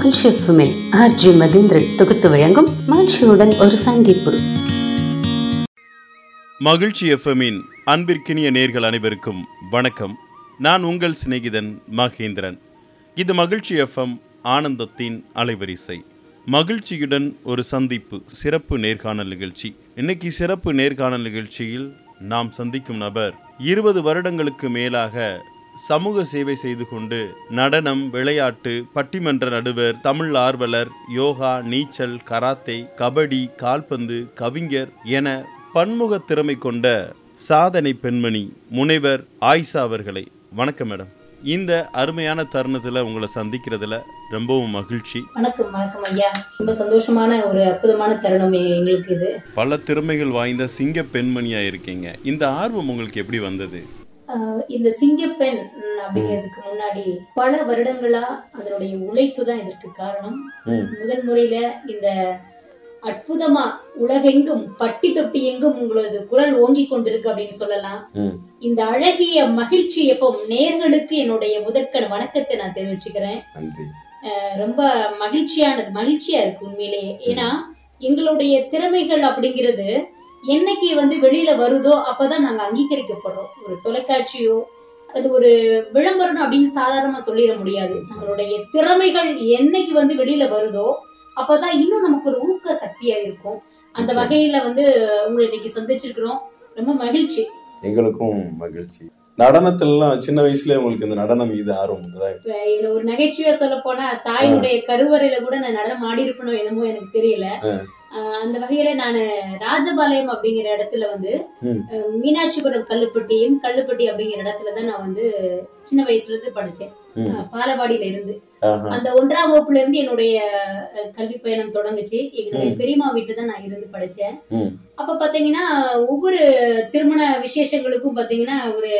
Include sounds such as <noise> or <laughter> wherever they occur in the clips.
மகிழ்ச்சி எஃப்எம்மில் ஆர்ஜி மகேந்திரன் தொகுத்து வழங்கும் மகிழ்ச்சியுடன் ஒரு சந்திப்பு. மகிழ்ச்சி எஃப்எம்மின் அன்பிற்கினிய நேர்கள் அனைவருக்கும் வணக்கம். நான் உங்கள் சிநேகிதன் மகேந்திரன். இது மகிழ்ச்சி எஃப்எம் ஆனந்தத்தின் அலைவரிசை. மகிழ்ச்சியுடன் ஒரு சந்திப்பு சிறப்பு நேர்காணல் நிகழ்ச்சி. இன்னைக்கு சிறப்பு நேர்காணல் நிகழ்ச்சியில் நாம் சந்திக்கும் நபர் இருபது வருடங்களுக்கு மேலாக சமூக சேவை செய்து கொண்டு நடனம் விளையாட்டு பட்டிமன்ற நடுவர் தமிழ் ஆர்வலர் யோகா நீச்சல் கராத்தே கபடி கால்பந்து கவிஞர் என பன்முக திறமை கொண்ட சாதனை பெண்மணி முனைவர் ஆயிஷா அவர்களை. வணக்கம் மேடம். இந்த அருமையான தருணத்தில் உங்களை சந்திக்கிறதுல ரொம்பவும் மகிழ்ச்சி. வணக்கம் வணக்கம் ஐயா. ரொம்ப சந்தோஷமான ஒரு அற்புதமான தருணம் எங்களுக்கு இது. பல திறமைகள் வாய்ந்த சிங்க பெண்மணியா இருக்கீங்க. இந்த ஆர்வம் உங்களுக்கு எப்படி வந்தது? இந்த சிங்கப்பெண் அப்படிங்கிறதுக்கு முன்னாடி பல வருடங்களா அதனுடைய உழைப்பு தான் இதற்கு காரணம். முதல் முறையில இந்த அற்புதமா உலகெங்கும் பட்டி தொட்டி எங்கும் உங்களது குரல் ஓங்கி கொண்டிருக்கு அப்படின்னு சொல்லலாம். இந்த அழகிய மகிழ்ச்சி எப்போ நேர்களுக்கு என்னுடைய முதற்கண் வணக்கத்தை நான் தெரிவிச்சுக்கிறேன். ரொம்ப மகிழ்ச்சியானது மகிழ்ச்சியா இருக்கு உண்மையிலேயே. ஏன்னா எங்களுடைய திறமைகள் அப்படிங்கிறது என்னைக்கு வந்து வெளியில வருதோ அப்பதான் நாங்க அங்கீகரிக்கப்படுறோம். ஒரு தொலைக்காட்சியோ அது ஒரு விளம்பரம் அப்படின்னு சாதாரணமா சொல்லிட முடியாது. நம்மளுடைய திறமைகள் என்னைக்கு வந்து வெளியில வருதோ அப்பதான் இன்னும் நமக்கு ஒரு ஊக்க சக்தியா இருக்கும். அந்த. வகையில வந்து உங்களை இன்னைக்கு சந்திச்சிருக்கிறோம். ரொம்ப மகிழ்ச்சி. எங்களுக்கும் மகிழ்ச்சி. நடனத்திலலாம் சின்ன வயசுல உங்களுக்கு இந்த நடனம் மீது ஆர்வம் ஒரு நகைச்சுவையா சொல்ல போனா தாயினுடைய கருவறையில கூட நான் நடனம் ஆடி இருப்பனோ என்னமோ எனக்கு தெரியல. அந்த வகையில நான் ராஜபாளையம் அப்படிங்கிற இடத்துல வந்து மீனாட்சிபுரம் கல்லுப்பட்டியும் கல்லுப்பட்டி அப்படிங்கிற இடத்துல தான் நான் வந்து சின்ன வயசுல இருந்து படிச்சேன். பாலவாடியில இருந்து. அந்த ஒன்றாம் வகுப்புல இருந்து என்னுடைய கல்வி பயணம் தொடங்குச்சு. எங்களுடைய ம். பெரியம்மா வீட்டுல தான் நான் இருந்து படிச்சேன். அப்ப பாத்தீங்கன்னா ஒவ்வொரு திருமண விசேஷங்களுக்கும் பாத்தீங்கன்னா ஒரு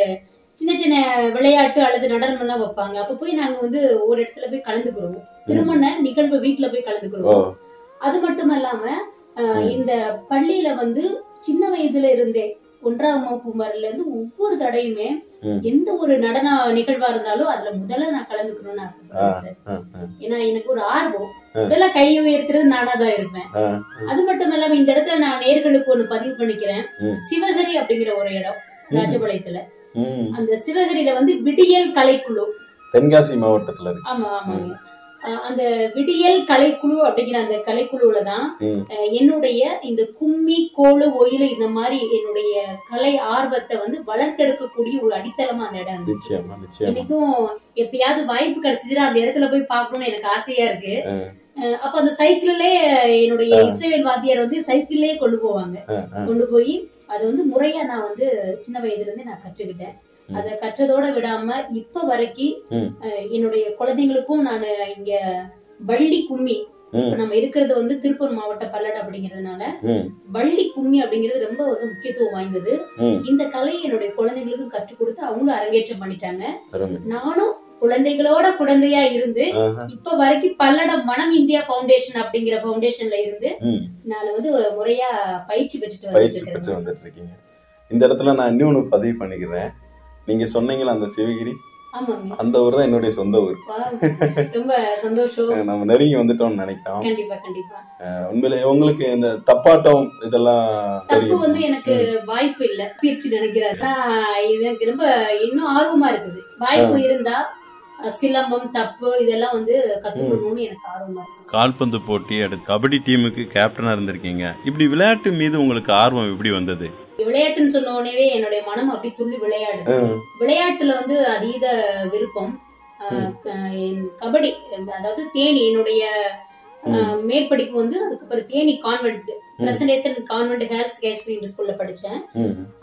சின்ன சின்ன விளையாட்டு அல்லது நடனம் எல்லாம் வைப்பாங்க. அப்ப போய் நாங்க வந்து ஒரு இடத்துல போய் கலந்துக்கிறோம் திருமண நிகழ்வு வீட்டுல போய் கலந்துக்கிறோம் அது மட்டும் இல்லாம அஹ், ம். இந்த பள்ளியில வந்து சின்ன வயதுல இருந்தே ஒன்றாம் வகுப்பு வரல இருந்து ஒவ்வொரு தடையுமே. எந்த ஒரு நடன நிகழ்வா இருந்தாலும் அதுல முதல்ல நான் கலந்துக்கணும்னு ஆசைப்படுறேன் ஏன்னா எனக்கு ஒரு ஆர்வம். முதல்ல கை உயர்த்துறது நானா தான் இருப்பேன். அது மட்டும் இல்லாம இந்த இடத்துல நான் நேர்களுக்கு ஒண்ணு பதிவு பண்ணிக்கிறேன். சிவகிரி அப்படிங்கிற ஒரு இடம் ராஜபாளையத்துல. அந்த சிவகிரியில வந்து விடியல் கலைக்குழு. தென்காசி மாவட்டத்துல ஆமா ஆமாங்க அந்த விடியல் கலைக்குழு அப்படிங்கிற அந்த கலைக்குழுல தான் என்னுடைய இந்த கும்மி கோலு ஒயிலு இந்த மாதிரி என்னுடைய கலை ஆர்வத்தை வந்து வளர்த்தெடுக்கக்கூடிய ஒரு அடித்தளமா அந்த இடம் எனக்கும் எப்பயாவது வாய்ப்பு கிடைச்சிச்சுன்னா அந்த இடத்துல போய் பார்க்கணும்னு எனக்கு ஆசையா இருக்கு அப்ப அந்த சைக்கிள்லே என்னுடைய. இஸ்ரேல் வாத்தியார் வந்து சைக்கிள்லயே கொண்டு போவாங்க. கொண்டு போய் அது வந்து முறையா நான் வந்து சின்ன வயதுல இருந்து நான் கற்றுக்கிட்டேன். அதை கற்றதோட விடாம இப்ப வரைக்கும் என்னுடைய குழந்தைங்களுக்கும் நான் இங்க வள்ளி கும்மி நம்ம இருக்கிறது வந்து திருப்பூர் மாவட்ட பல்லடம் அப்படிங்கறதுனால. வள்ளி கும்மி அப்படிங்கிறது ரொம்ப வந்து முக்கியத்துவம் வாய்ந்தது. இந்த கலையை என்னுடைய குழந்தைங்களுக்கும் கற்றுக் கொடுத்து அவங்களும் அரங்கேற்றம் பண்ணிட்டாங்க. நானும் குழந்தைகளோட குழந்தையா இருந்து. இப்ப வரைக்கும் பல்லடம் மனம் இந்தியா ஃபவுண்டேஷன் அப்படிங்கிற ஃபவுண்டேஷன்ல இருந்து. நான் வந்து முறையா பயிற்சி பெற்றுட்டு பயிற்சி பெற்று வந்துட்டு இருக்கீங்க. இந்த இடத்துல நான் இன்னொன்னு பதிவு பண்ணிக்கிறேன். நீங்க சொன்னீங்களா அந்த சிவகிரி? ஆமாங்க அந்த ஊர் தான் என்னுடைய சொந்த ஊர். ரொம்ப சந்தோஷம். <laughs> நம்ம நெருங்கி வந்துட்டோம்னு நினைக்கிறோம். கண்டிப்பா கண்டிப்பா. உண்மையிலே உங்களுக்கு இந்த தப்பாட்டம் இதெல்லாம் தப்பு தெரியும்? வந்து எனக்கு வாய்ப்பு இல்ல பயிற்சி நினைக்கிறாரு. எனக்கு ரொம்ப இன்னும் ஆர்வமா இருக்குது. வாய்ப்பு இருந்தா சிலம்பம் தப்பு இதெல்லாம் வந்து கத்துக்கணும்னு எனக்கு ஆர்வமா இருக்கு. கால்பந்து போட்டி அடுத்து கபடி டீமுக்கு கேப்டனா இருந்திருக்கீங்க. இப்படி விளையாட்டு மீது உங்களுக்கு ஆர்வம் எப்படி வந்தது? விளையாட்டுன்னு சொன்ன உடனே என்னுடைய மனம் அப்படி துள்ளி விளையாடு. விளையாட்டுல வந்து அதீத விருப்பம் கபடி அதாவது தேனி என்னுடைய மேற்படிப்பு வந்து அதுக்கப்புறம் தேனி கான்வென்ட் பிரசன்டேஷன் கான்வென்ட் ஹேர்ஸ் கேர்ஸ் ஸ்கூல்ல படிச்சேன்.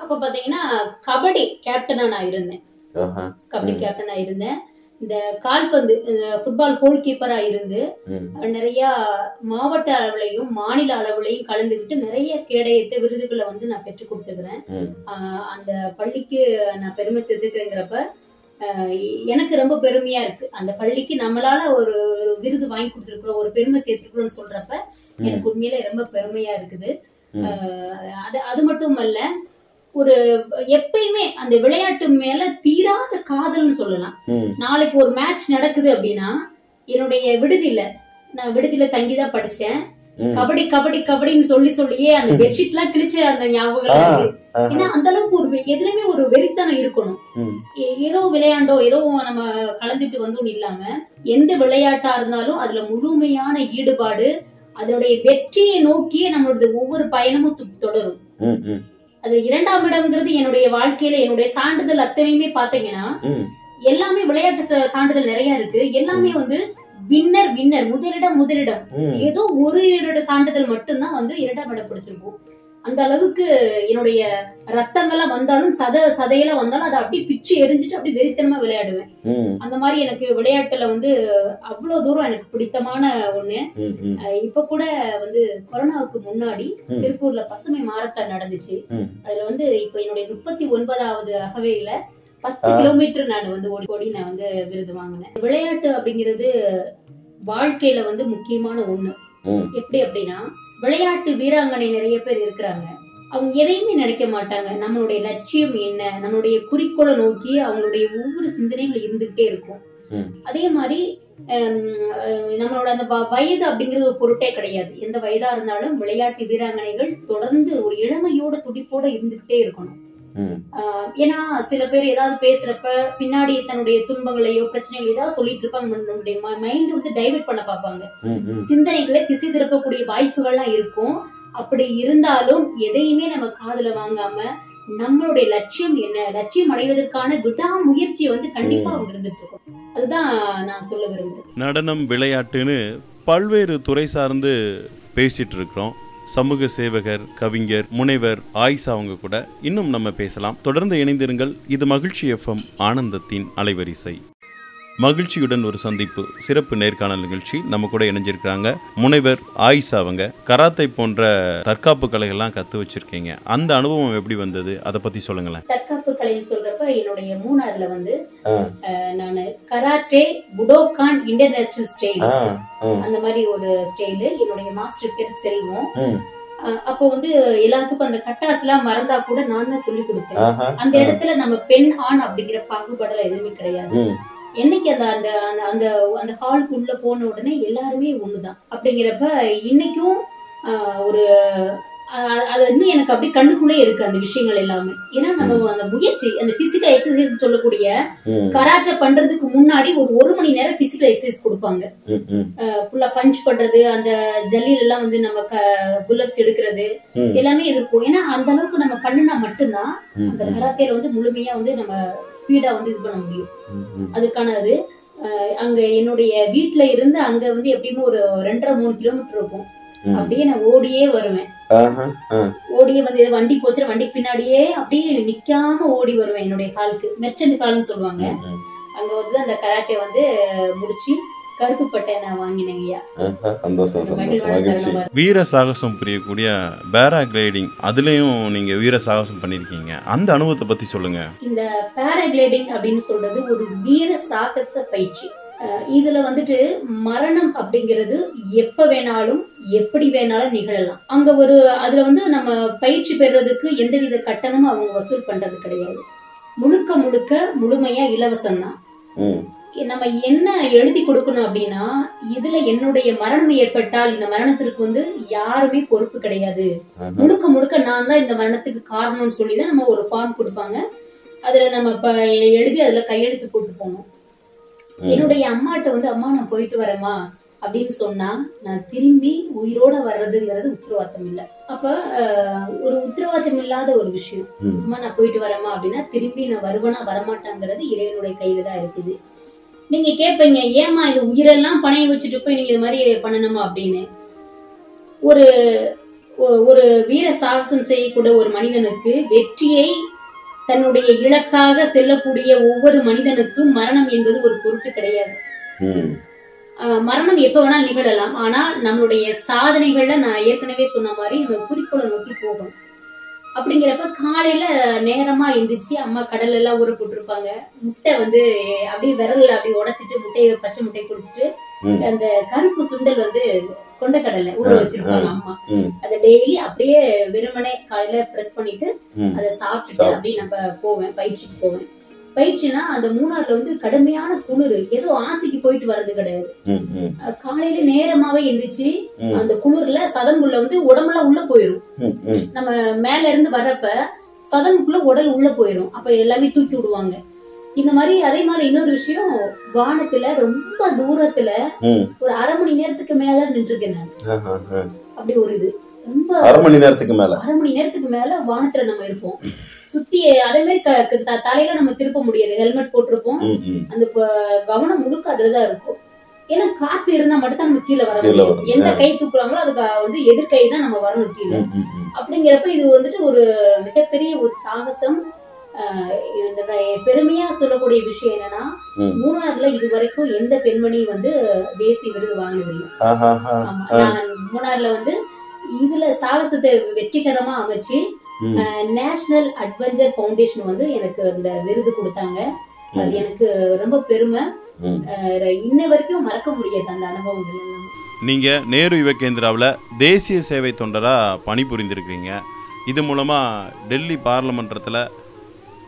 அப்ப பாத்தீங்கன்னா கபடி கேப்டனா நான் இருந்தேன். கபடி. கேப்டனா இருந்தேன் இந்த கால்பந்து ஃபுட்பால் கோல் கீப்பரா இருந்து. நிறைய மாவட்ட அளவுலையும் மாநில அளவுலையும் கலந்துக்கிட்டு நிறைய கேடயத்தை விருதுகளை வந்து நான் பெற்றுக் கொடுத்துக்கிறேன். அந்த பள்ளிக்கு நான் பெருமை சேர்த்துக்கிறேங்கிறப்ப எனக்கு ரொம்ப பெருமையா இருக்கு. அந்த பள்ளிக்கு நம்மளால ஒரு விருது வாங்கி கொடுத்துருக்குறோம் ஒரு பெருமை சேர்த்துருக்குறோம்னு சொல்றப்ப எனக்கு உண்மையிலே ரொம்ப பெருமையா இருக்குது. அது அது மட்டும் அல்ல ஒரு எப்பயுமே அந்த விளையாட்டு மேல தீராத காதல்னு சொல்லலாம். நாளைக்கு ஒரு மேட்ச் நடக்குது அப்படின்னா என்னுடைய விடுதியில நான் விடுதியில தங்கிதான் படிச்சேன். கபடி கபடி கபடின்னு சொல்லி சொல்லியே அந்த பெட்ஷீட் எல்லாம் கிழிச்ச அந்த ஞாபகம். ஏன்னா அந்த அளவுக்கு ஒரு எதுலயுமே ஒரு வெறித்தனம் இருக்கணும். ஏதோ விளையாண்டோ ஏதோ நம்ம கலந்துட்டு வந்தோம் இல்லாம எந்த விளையாட்டா இருந்தாலும் அதுல முழுமையான ஈடுபாடு அதனுடைய வெற்றியை நோக்கியே நம்மளோட ஒவ்வொரு பயணமும் தொடரும். அது இரண்டாம் இடம்ங்கிறது என்னுடைய வாழ்க்கையில என்னுடைய சான்றிதழ் அத்தனையுமே பாத்தீங்கன்னா. எல்லாமே விளையாட்டு சான்றிதழ் நிறைய இருக்கு எல்லாமே வந்து வின்னர் வின்னர் முதலிடம் முதலிடம். ஏதோ ஒரு சான்றிதழ் மட்டும்தான் வந்து இரண்டாம் இடம் பிடிச்சிருக்கும் அந்த அளவுக்கு என்னுடைய ரத்தங்கள்லாம் வந்தாலும் சத சதையெல்லாம் வந்தாலும் அதை அப்படியே பிச்சு எரிஞ்சிட்டு அப்படியே வெறித்தனமா விளையாடுவேன் அந்த மாதிரி எனக்கு விளையாட்டுல வந்து அவ்வளவு தூரம் எனக்கு பிடித்தமான ஒண்ணு இப்ப கூட வந்து கொரோனாவுக்கு முன்னாடி. திருப்பூர்ல பசுமை மாரத்தான் நடந்துச்சு. அதுல வந்து இப்ப என்னுடைய முப்பத்தி ஒன்பதாவது அகவையில பத்து. கிலோமீட்டர் நான் வந்து ஓடி ஓடி நான் வந்து விருது வாங்கினேன் விளையாட்டு அப்படிங்கிறது வாழ்க்கையில வந்து முக்கியமான ஒண்ணு. எப்படி அப்படின்னா விளையாட்டு வீராங்கனை நிறைய பேர் இருக்கிறாங்க. அவங்க எதையுமே நினைக்க மாட்டாங்க. நம்மளுடைய லட்சியம் என்ன? நம்மளுடைய குறிக்கோளை நோக்கி அவங்களுடைய ஒவ்வொரு சிந்தனைகள் இருந்துகிட்டே இருக்கும். அதே மாதிரி நம்மளோட அந்த வயது அப்படிங்கிறது ஒரு பொருட்டே கிடையாது. எந்த வயதா இருந்தாலும் விளையாட்டு வீராங்கனைகள் தொடர்ந்து ஒரு இளமையோட துடிப்போட இருந்துகிட்டே இருக்கணும். ஏன்னா சில பேர் ஏதாவது பேசுறப்ப பின்னாடி தன்னுடைய துன்பங்களையோ பிரச்சனைகளோ ஏதாவது சொல்லிட்டு இருப்பாங்க. நம்மளுடைய மைண்ட் வந்து டைவர்ட் பண்ண பார்ப்பாங்க. சிந்தனைகளை திசை திருப்பக்கூடிய வாய்ப்புகள்லாம் இருக்கும். அப்படி இருந்தாலும் எதையுமே நம்ம காதுல வாங்காம நம்மளுடைய லட்சியம் என்ன? லட்சியம் அடைவதற்கான விடாமுயற்சியை வந்து கண்டிப்பா அவங்க இருந்துட்டு இருக்கும் அதுதான் நான் சொல்ல விரும்புறேன் நடனம் விளையாட்டுன்னு பல்வேறு துறை சார்ந்து பேசிட்டு இருக்கிறோம். சமூக சேவகர் கவிஞர் முனைவர் ஆயிஷா அவங்க கூட இன்னும் நம்ம பேசலாம். தொடர்ந்து இணைந்திருங்கள். இது மகிழ்ச்சி எஃப்எம் ஆனந்தத்தின் அலைவரிசை. மகிழ்ச்சியுடன் ஒரு சந்திப்பு சிறப்பு நேர்காணல் நிகழ்ச்சி. நம்ம கூட இணைஞ்சிருக்கிறாங்க. முனைவர் ஆயிஷா அவங்க. கராத்தை போன்ற தற்காப்பு கலைகள்லாம் கத்து வச்சிருக்கீங்க. அந்த அனுபவம் எப்படி வந்தது? அதை பத்தி சொல்லுங்களேன். தற்காப்பு கலைன்னு சொல்றப்ப என்னுடைய மூணாறுல வந்து. நான் கராட்டே புடோகான் இன்டர்நேஷனல் ஸ்டைல். அந்த மாதிரி ஒரு ஸ்டைலு. என்னுடைய மாஸ்டர் பேர் செல்வம். அப்போ வந்து எல்லாத்துக்கும் அந்த கட்டாஸ் எல்லாம் மறந்தா கூட நான் தான் சொல்லி கொடுப்பேன். அந்த இடத்துல நம்ம பெண் ஆண் அப்படிங்கிற பாகுபாடெல்லாம் எதுவுமே கிடையாது. என்னைக்கு அந்த அந்த அந்த- அந்த அந்த போன உடனே எல்லாருமே ஒண்ணுதான். அப்படிங்கிறப்ப இன்னைக்கும் ஒரு அது வந்து எனக்கு அப்படி கண்ணுக்குள்ளே இருக்கு அந்த விஷயங்கள் எல்லாமே ஏன்னா நம்ம அந்த முயற்சி அந்த பிசிக்கல் எக்ஸசைஸ் சொல்லக்கூடிய. கராட்டே பண்றதுக்கு முன்னாடி ஒரு ஒரு மணி நேரம் பிசிக்கல் எக்ஸசைஸ் கொடுப்பாங்க. ஃபுல்லா பஞ்ச் பண்றது அந்த ஜல்லில எல்லாம் வந்து நம்ம புல்லப்ஸ் எடுக்கிறது. எல்லாமே இருக்கும் ஏன்னா அந்த அளவுக்கு நம்ம பண்ணுனா மட்டும்தான் அந்த கராத்தேல வந்து முழுமையா வந்து நம்ம ஸ்பீடா வந்து இது பண்ண முடியும் ம், ம். அதுக்கான அது அஹ், அங்க என்னுடைய வீட்ல இருந்து அங்க வந்து எப்படியுமே ஒரு ரெண்டரை மூணு கிலோமீட்டர் இருக்கும். அப்படியே நான் ஓடியே வருவேன். ஓடியே வந்து வண்டி போச்சுன்னா வண்டிக்கு பின்னாடியே அப்படியே நிக்காம ஓடி வருவேன் என்னுடைய காலுக்கு மெச்சண்டு கால்னு சொல்லுவாங்க. அங்க வந்து அந்த கராட்டே வந்து முடிச்சு கருப்பு பட்டை நான் வாங்கினேங்க ஐயா. ஆஹா. சந்தோஷம் சந்தோஷம். மகிழ்வான மகிழ்ச்சி. தருணமா வீர சாகசம் புரியக்கூடிய பேரா கிளைடிங் அதுலயும் நீங்க வீர சாகசம் பண்ணிருக்கீங்க. அந்த அனுபவத்தை பத்தி சொல்லுங்க. இந்த பேராகிளைடிங் அப்படின்னு சொல்றது ஒரு வீர சாகச பயிற்சி. இதுல வந்துட்டு மரணம் அப்படிங்கிறது எப்ப வேணாலும் எப்படி வேணாலும் நிகழலாம் அங்க ஒரு அதுல வந்து நம்ம பயிற்சி பெறுறதுக்கு எந்தவித கட்டணமும் அவங்க வசூல் பண்றது கிடையாது முழுக்க முழுக்க முழுமையா இலவசம் தான். நம்ம என்ன எழுதி கொடுக்கணும் அப்படின்னா இதுல என்னுடைய மரணம் ஏற்பட்டால் இந்த மரணத்திற்கு வந்து யாருமே பொறுப்பு கிடையாது. முழுக்க முழுக்க நான் தான் இந்த மரணத்துக்கு காரணம்னு சொல்லி தான் நம்ம ஒரு ஃபார்ம் கொடுப்பாங்க அதுல நம்ம எழுதி அதுல கையெழுத்து போட்டு போகணும். என்னுடைய அம்மாட்ட வந்து அம்மா நான் போயிட்டு வரேம்மா அப்படின்னு சொன்னா நான் திரும்பி உயிரோட வர்றதுங்கிறது உத்தரவாதம் இல்லை. அப்ப ஒரு உத்தரவாதம் இல்லாத ஒரு விஷயம். அம்மா நான் போயிட்டு வரேம்மா அப்படின்னா திரும்பி நான் வருவனா வரமாட்டாங்கிறது இறைவனுடைய கையில தான் இருக்குது. நீங்க கேட்பீங்க ஏமா இது உயிரெல்லாம் பணைய வச்சுட்டு போய் நீங்க இது மாதிரி பண்ணணுமா? அப்படின்னு. ஒரு ஒரு வீர சாகசம் செய்யக்கூடிய ஒரு மனிதனுக்கு வெற்றியை தன்னுடைய இலக்காக செல்லக்கூடிய ஒவ்வொரு மனிதனுக்கும் மரணம் என்பது ஒரு பொருட்டு கிடையாது. மரணம் எப்ப வேணாலும் நிகழலாம். ஆனால் நம்மளுடைய சாதனைகள்ல நான் ஏற்கனவே சொன்ன மாதிரி நம்ம குறிக்கோளை நோக்கி போகணும். அப்படிங்கிறப்ப காலையில நேரமா எந்திரிச்சு அம்மா கடல் எல்லாம் ஊற போட்டிருப்பாங்க முட்டை வந்து அப்படியே விரல்ல அப்படியே உடைச்சிட்டு முட்டையை பச்சை முட்டையை குடிச்சிட்டு. அந்த கருப்பு சுண்டல் வந்து கொண்டக்கடலை ஊற ஆ, வச்சிருப்பாங்க அம்மா. அதை டெய்லி அப்படியே வெறுமனே காலையில பிரஸ் பண்ணிட்டு. அதை சாப்பிட்டுட்டு சாப்பிட்டு. அப்படியே நம்ம போவேன் பயிற்சிக்கு போவேன் பயிற்சினா அந்த மூணார்ல வந்து கடுமையான குளிர் ஏதோ ஆசைக்கு போயிட்டு வர்றது கிடையாது காலையில நேரமாவே எந்திரிச்சு. அந்த குளிர்ல சதங்குள்ள வந்து உடம்பெல்லாம் உள்ள போயிரும். நம்ம மேல இருந்து வர்றப்ப சதனுக்குள்ள உடல் உள்ள போயிரும். அப்ப எல்லாமே தூக்கி விடுவாங்க. இந்த மாதிரி அதே மாதிரி இன்னொரு விஷயம் வானத்துல ரொம்ப தூரத்துல. ஒரு அரை மணி நேரத்துக்கு மேல நின்றுருக்கேன் நான். ஆஹா, ஆஹா. அப்படி ஒரு இது. ரொம்ப அரை மணி நேரத்துக்கு மேல? அரை மணி நேரத்துக்கு மேல வானத்துல நம்ம இருப்போம். சுத்தி அதே மாதிரி தலையில நம்ம திருப்ப முடியாது. ஹெல்மெட் போட்டிருப்போம். அந்த கவனம் முழுக்க அதுலதான் இருக்கும். ஏன்னா காத்து இருந்தா மட்டும் தான் நம்ம கீழே வர முடியும். எந்த கை தூக்குறாங்களோ அதுக்கு வந்து எதிர்கை தான் நம்ம வரணும் கீழே. அப்படிங்கிறப்ப இது வந்துட்டு ஒரு மிகப்பெரிய ஒரு சாகசம். பெருமையா சொல்லக்கூடிய விஷயம் என்னன்னா. மூணாறுல இது வரைக்கும் எந்த பெண்மணி வந்து தேசிய விருது வாங்கினதில்லை. மூணாறுல வந்து இதுல சாகசத்தை வெற்றிகரமா அமைச்சு. நேஷனல் அட்வென்ச்சர் ஃபவுண்டேஷன் வந்து எனக்கு இந்த விருது கொடுத்தாங்க. அது எனக்கு ரொம்ப பெருமை. இன்ன வரைக்கும் மறக்க முடியாது அந்த அனுபவங்கள் எல்லாம். நீங்கள் நேரு யுவ கேந்திராவில் தேசிய சேவை தொண்டராக பணிபுரிந்திருக்கிறீங்க. இது மூலமாக டெல்லி பார்லமன்றத்தில்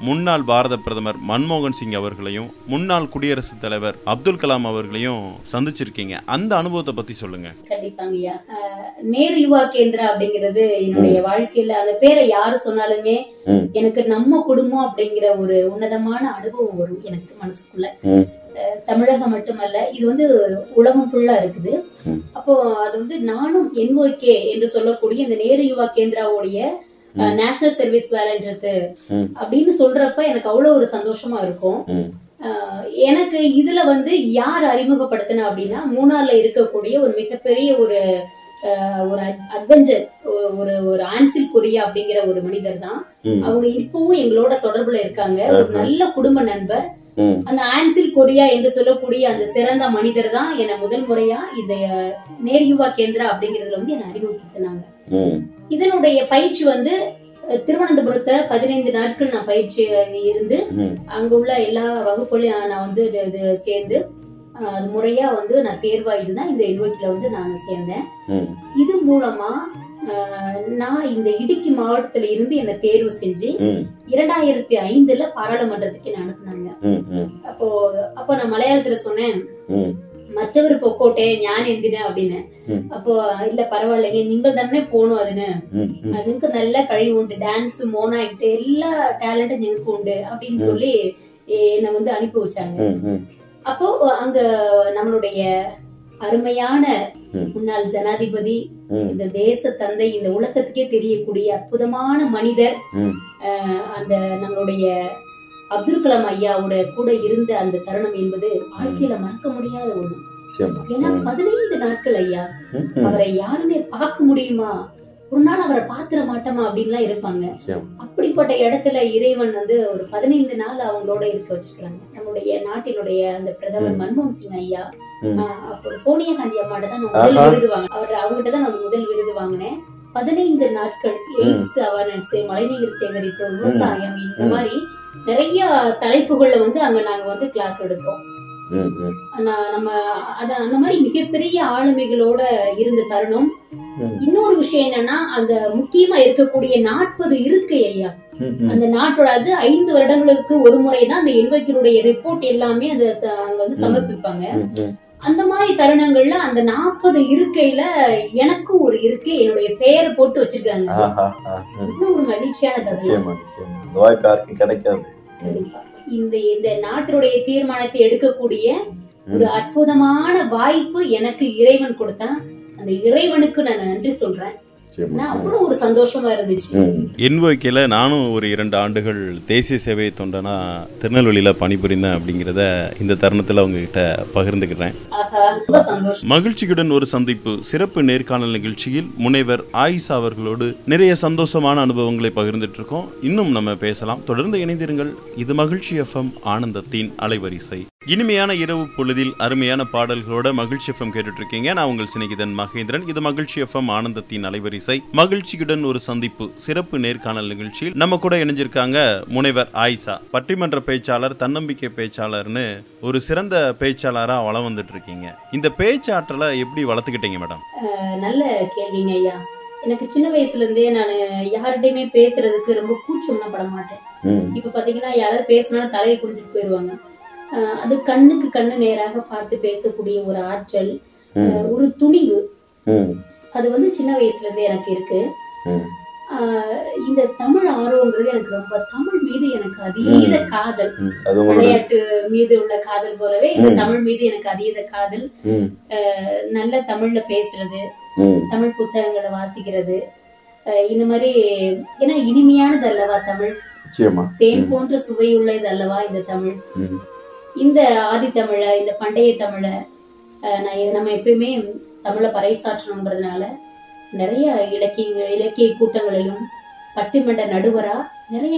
முன்னாள் பாரத பிரதமர் மன்மோகன் சிங் அவர்களையும் முன்னாள் குடியரசுத் தலைவர் அப்துல் கலாம் அவர்களையும் சந்திச்சிருக்கீங்க. அந்த அனுபவத்தை பற்றி சொல்லுங்கள் கண்டிப்பாங்கய்யா. நேரு யுவா கேந்திரா அப்படிங்கிறது என்னுடைய வாழ்க்கையில அந்த பேரை யாரு சொன்னாலுமே. எனக்கு நம்ம குடும்பம் அப்படிங்கிற ஒரு உன்னதமான அனுபவம் வரும் எனக்கு மனசுக்குள்ள. தமிழகம் மட்டுமல்ல இது வந்து உலகம் ஃபுல்லா இருக்குது. அப்போ அது வந்து நானும் என்ஓகே என்று சொல்லக்கூடிய இந்த நேரு யுவா கேந்திராவுடைய நேஷனல் சர்வீஸ் ம். அப்படின்னு சொல்றப்ப எனக்கு அவ்வளவு ஒரு சந்தோஷமா இருக்கும் எனக்கு இதுல வந்து யார் அறிமுகப்படுத்தின அப்படின்னா மூணார்ல இருக்கக்கூடிய ஒரு மிகப்பெரிய ஒரு ஒரு அட்வென்ச்சர் ஒரு ஒரு ஆன்சில் கொரியா அப்படிங்கிற ஒரு மனிதர் தான். அவங்க இப்பவும் எங்களோட தொடர்புல இருக்காங்க ஒரு நல்ல குடும்ப நண்பர். அந்த ஆன்சில் கொரியா என்று சொல்லக்கூடிய அந்த சிறந்த மனிதர் தான் என்னை முதல் முறையா இந்த நேர் யுவா கேந்திரா அப்படிங்கறதுல வந்து என்னை அறிமுகப்படுத்தினாங்க. இதனுடைய பயிற்சி வந்து திருவனந்தபுரத்துல பதினைந்து நாட்கள் நான் பயிற்சி இருந்து. அங்க உள்ள எல்லா வகுப்புகளையும் நான் வந்து இது- சேர்ந்து அது முறையா வந்து நான் தேர்வாயிட்டு தான் இந்த என்ஓக்கில வந்து நான் சேர்ந்தேன். இது மூலமா நான் இந்த இடுக்கி மாவட்டத்துல இருந்து என்னை தேர்வு செஞ்சு. இரண்டாயிரத்தி ஐந்துல பாராளுமன்றத்துக்கு என்ன அனுப்புனாங்க. அப்போ அப்போ நான் மலையாளத்துல சொன்னேன் ம். மற்றவர் பொக்கோட்டே ஞான் എന്തിന് அப்படின்னு ம். அப்போ இல்ல பரவாயில்லைங்க നിങ്ങൾ തന്നെ പോണു അതിന് ம். ம். அதுக்கு நல்ல കഴിവുണ്ട് டான்ஸ் மோனாயிட்டு எல்லா டேலண்டும் எங்களுக்கு உண்டு அப்படின்னு சொல்லி என்னை வந்து அனுப்பி வச்சாங்க ம். ம். அப்போ அங்க நம்மளுடைய அருமையான ம். முன்னாள் ஜனாதிபதி ம். இந்த தேச தந்தை இந்த உலகத்துக்கே தெரியக்கூடிய அற்புதமான மனிதர் ம். அஹ், அந்த நம்மளுடைய அப்துல் கலாம் ஐயாவோட கூட இருந்த அந்த தருணம் என்பது வாழ்க்கையில மறக்க முடியாத ஒண்ணு. ஏன்னா. பதினைந்து நாட்கள் ஐயா. அவரை யாருமே பார்க்க முடியுமா ஒரு நாள் அவரை பாத்திர மாட்டோமா அப்படின்லாம் இருப்பாங்க. அப்படிப்பட்ட இடத்துல இறைவன் வந்து ஒரு பதினைந்து நாள் அவங்களோட இருக்க வச்சுக்கிறாங்க நம்முடைய நாட்டினுடைய அந்த பிரதமர். மன்மோகன் சிங் ஐயா ம். ஆஹ் அப்போ சோனியா காந்தி அம்மாட்ட தான் நான் முதல். விருது வாங்கினேன் அவர் அவங்ககிட்ட தான் நான் முதல் விருது வாங்கினேன் பதினைந்து நாட்கள் எய்ட்ஸ் அவேர்னஸ் மழைநீர் சேகரிப்பு விவசாயம் இந்த. மாதிரி நிறைய தலைப்புகள்ல வந்து அங்க நாங்க வந்து கிளாஸ் எடுத்தோம் நம்ம அத அந்த மாதிரி மிகப்பெரிய ஆளுமைகளோட இருந்த தருணம். இன்னொரு விஷயம் என்னன்னா அந்த முக்கியமா இருக்கக்கூடிய நாற்பது இருக்கை ஐயா. அந்த நாட்டோட அது ஐந்து வருடங்களுக்கு ஒரு முறை தான் அந்த என்வைக்கினுடைய ரிப்போர்ட் எல்லாமே அந்த அங்க வந்து. சமர்ப்பிப்பாங்க. அந்த மாதிரி தருணங்கள்ல அந்த நாற்பது இருக்கையில எனக்கும் ஒரு இருக்கை என்னுடைய பெயரை போட்டு வச்சிருக்காங்க. ஒரு மகிழ்ச்சியான தருணம். இந்த வாய்ப்பு யாருக்கும் கிடைக்காது. இந்த இந்த நாட்டினுடைய தீர்மானத்தை எடுக்கக்கூடிய ஒரு அற்புதமான வாய்ப்பு எனக்கு இறைவன் கொடுத்தான். அந்த இறைவனுக்கு நான் நன்றி சொல்றேன். ஒரு சந்தோஷமா இருந்துச்சு. என்வோக்கில் நானும் ஒரு இரண்டு ஆண்டுகள் தேசிய சேவை தொண்டனா திருநெல்வேலியில் பணிபுரிந்தேன் அப்படிங்கிறத இந்த தருணத்தில் உங்ககிட்ட பகிர்ந்துக்கிறேன். ஆஹா ரொம்ப சந்தோஷம். மகிழ்ச்சியுடன் ஒரு சந்திப்பு சிறப்பு நேர்காணல் நிகழ்ச்சியில் முனைவர் ஆயிஷா அவர்களோடு நிறைய சந்தோஷமான அனுபவங்களை பகிர்ந்துட்டு இருக்கோம் இன்னும் நம்ம பேசலாம். தொடர்ந்து இணைந்திருங்கள். இது மகிழ்ச்சி எஃப்எம் ஆனந்தத்தின் அலைவரிசை. இனிமையான இரவு பொழுதில் அருமையான பாடல்களோட மகிழ்ச்சி எஃப்எம் கேட்டுட்டு இருக்கீங்க நான் உங்கள் சிநேகிதன் மகேந்திரன். இது மகிழ்ச்சி எஃப்எம் ஆனந்தத்தின் அலைவரிசை. மகிழ்ச்சியுடன் ஒரு சந்திப்பு சிறப்பு நேர்காணல் நிகழ்ச்சியில் நம்ம கூட இணைஞ்சிருக்காங்க முனைவர் ஆயிஷா. பட்டிமன்ற பேச்சாளர் தன்னம்பிக்கை பேச்சாளர்னு ஒரு சிறந்த பேச்சாளரா வளம் வந்துட்டு இருக்கீங்க இந்த பேச்சாற்றலை எப்படி வளர்த்துக்கிட்டீங்க மேடம்? நல்ல கேள்விங்க ஐயா. எனக்கு சின்ன வயசுல இருந்தே நான் யார்கிட்டயுமே பேசுறதுக்கு ரொம்ப கூச்சம்னா பட மாட்டேன். இப்ப பாத்தீங்கன்னா யாராவது பேசினாலும் தலையை குடிச்சிட்டு போயிடுவாங்க ஆஹ் அது கண்ணுக்கு கண்ணு நேராக பார்த்து பேசக்கூடிய ஒரு ஆற்றல் ஒரு துணிவு. அது வந்து சின்ன வயசுல இருந்தே எனக்கு இருக்கு. இந்த தமிழ் ஆர்வங்கிறது எனக்கு ரொம்ப தமிழ் மீது எனக்கு அதீத காதல். விளையாட்டு மீது உள்ள காதல் போலவே இந்த. தமிழ் மீது எனக்கு அதீத காதல். நல்ல தமிழ்ல பேசுறது தமிழ் புத்தகங்களை வாசிக்கிறது. இந்த மாதிரி ஏன்னா இனிமையானது அல்லவா தமிழ்? தேன் போன்ற சுவையுள்ளது அல்லவா இந்த தமிழ்? இந்த ஆதி தமிழ இந்த பண்டைய தமிழ நான் நம்ம எப்பயுமே தமிழை பறைசாற்றணுங்கிறதுனால நிறைய இலக்கிய இலக்கிய கூட்டங்களிலும் பட்டிமன்ற நடுவரா நிறைய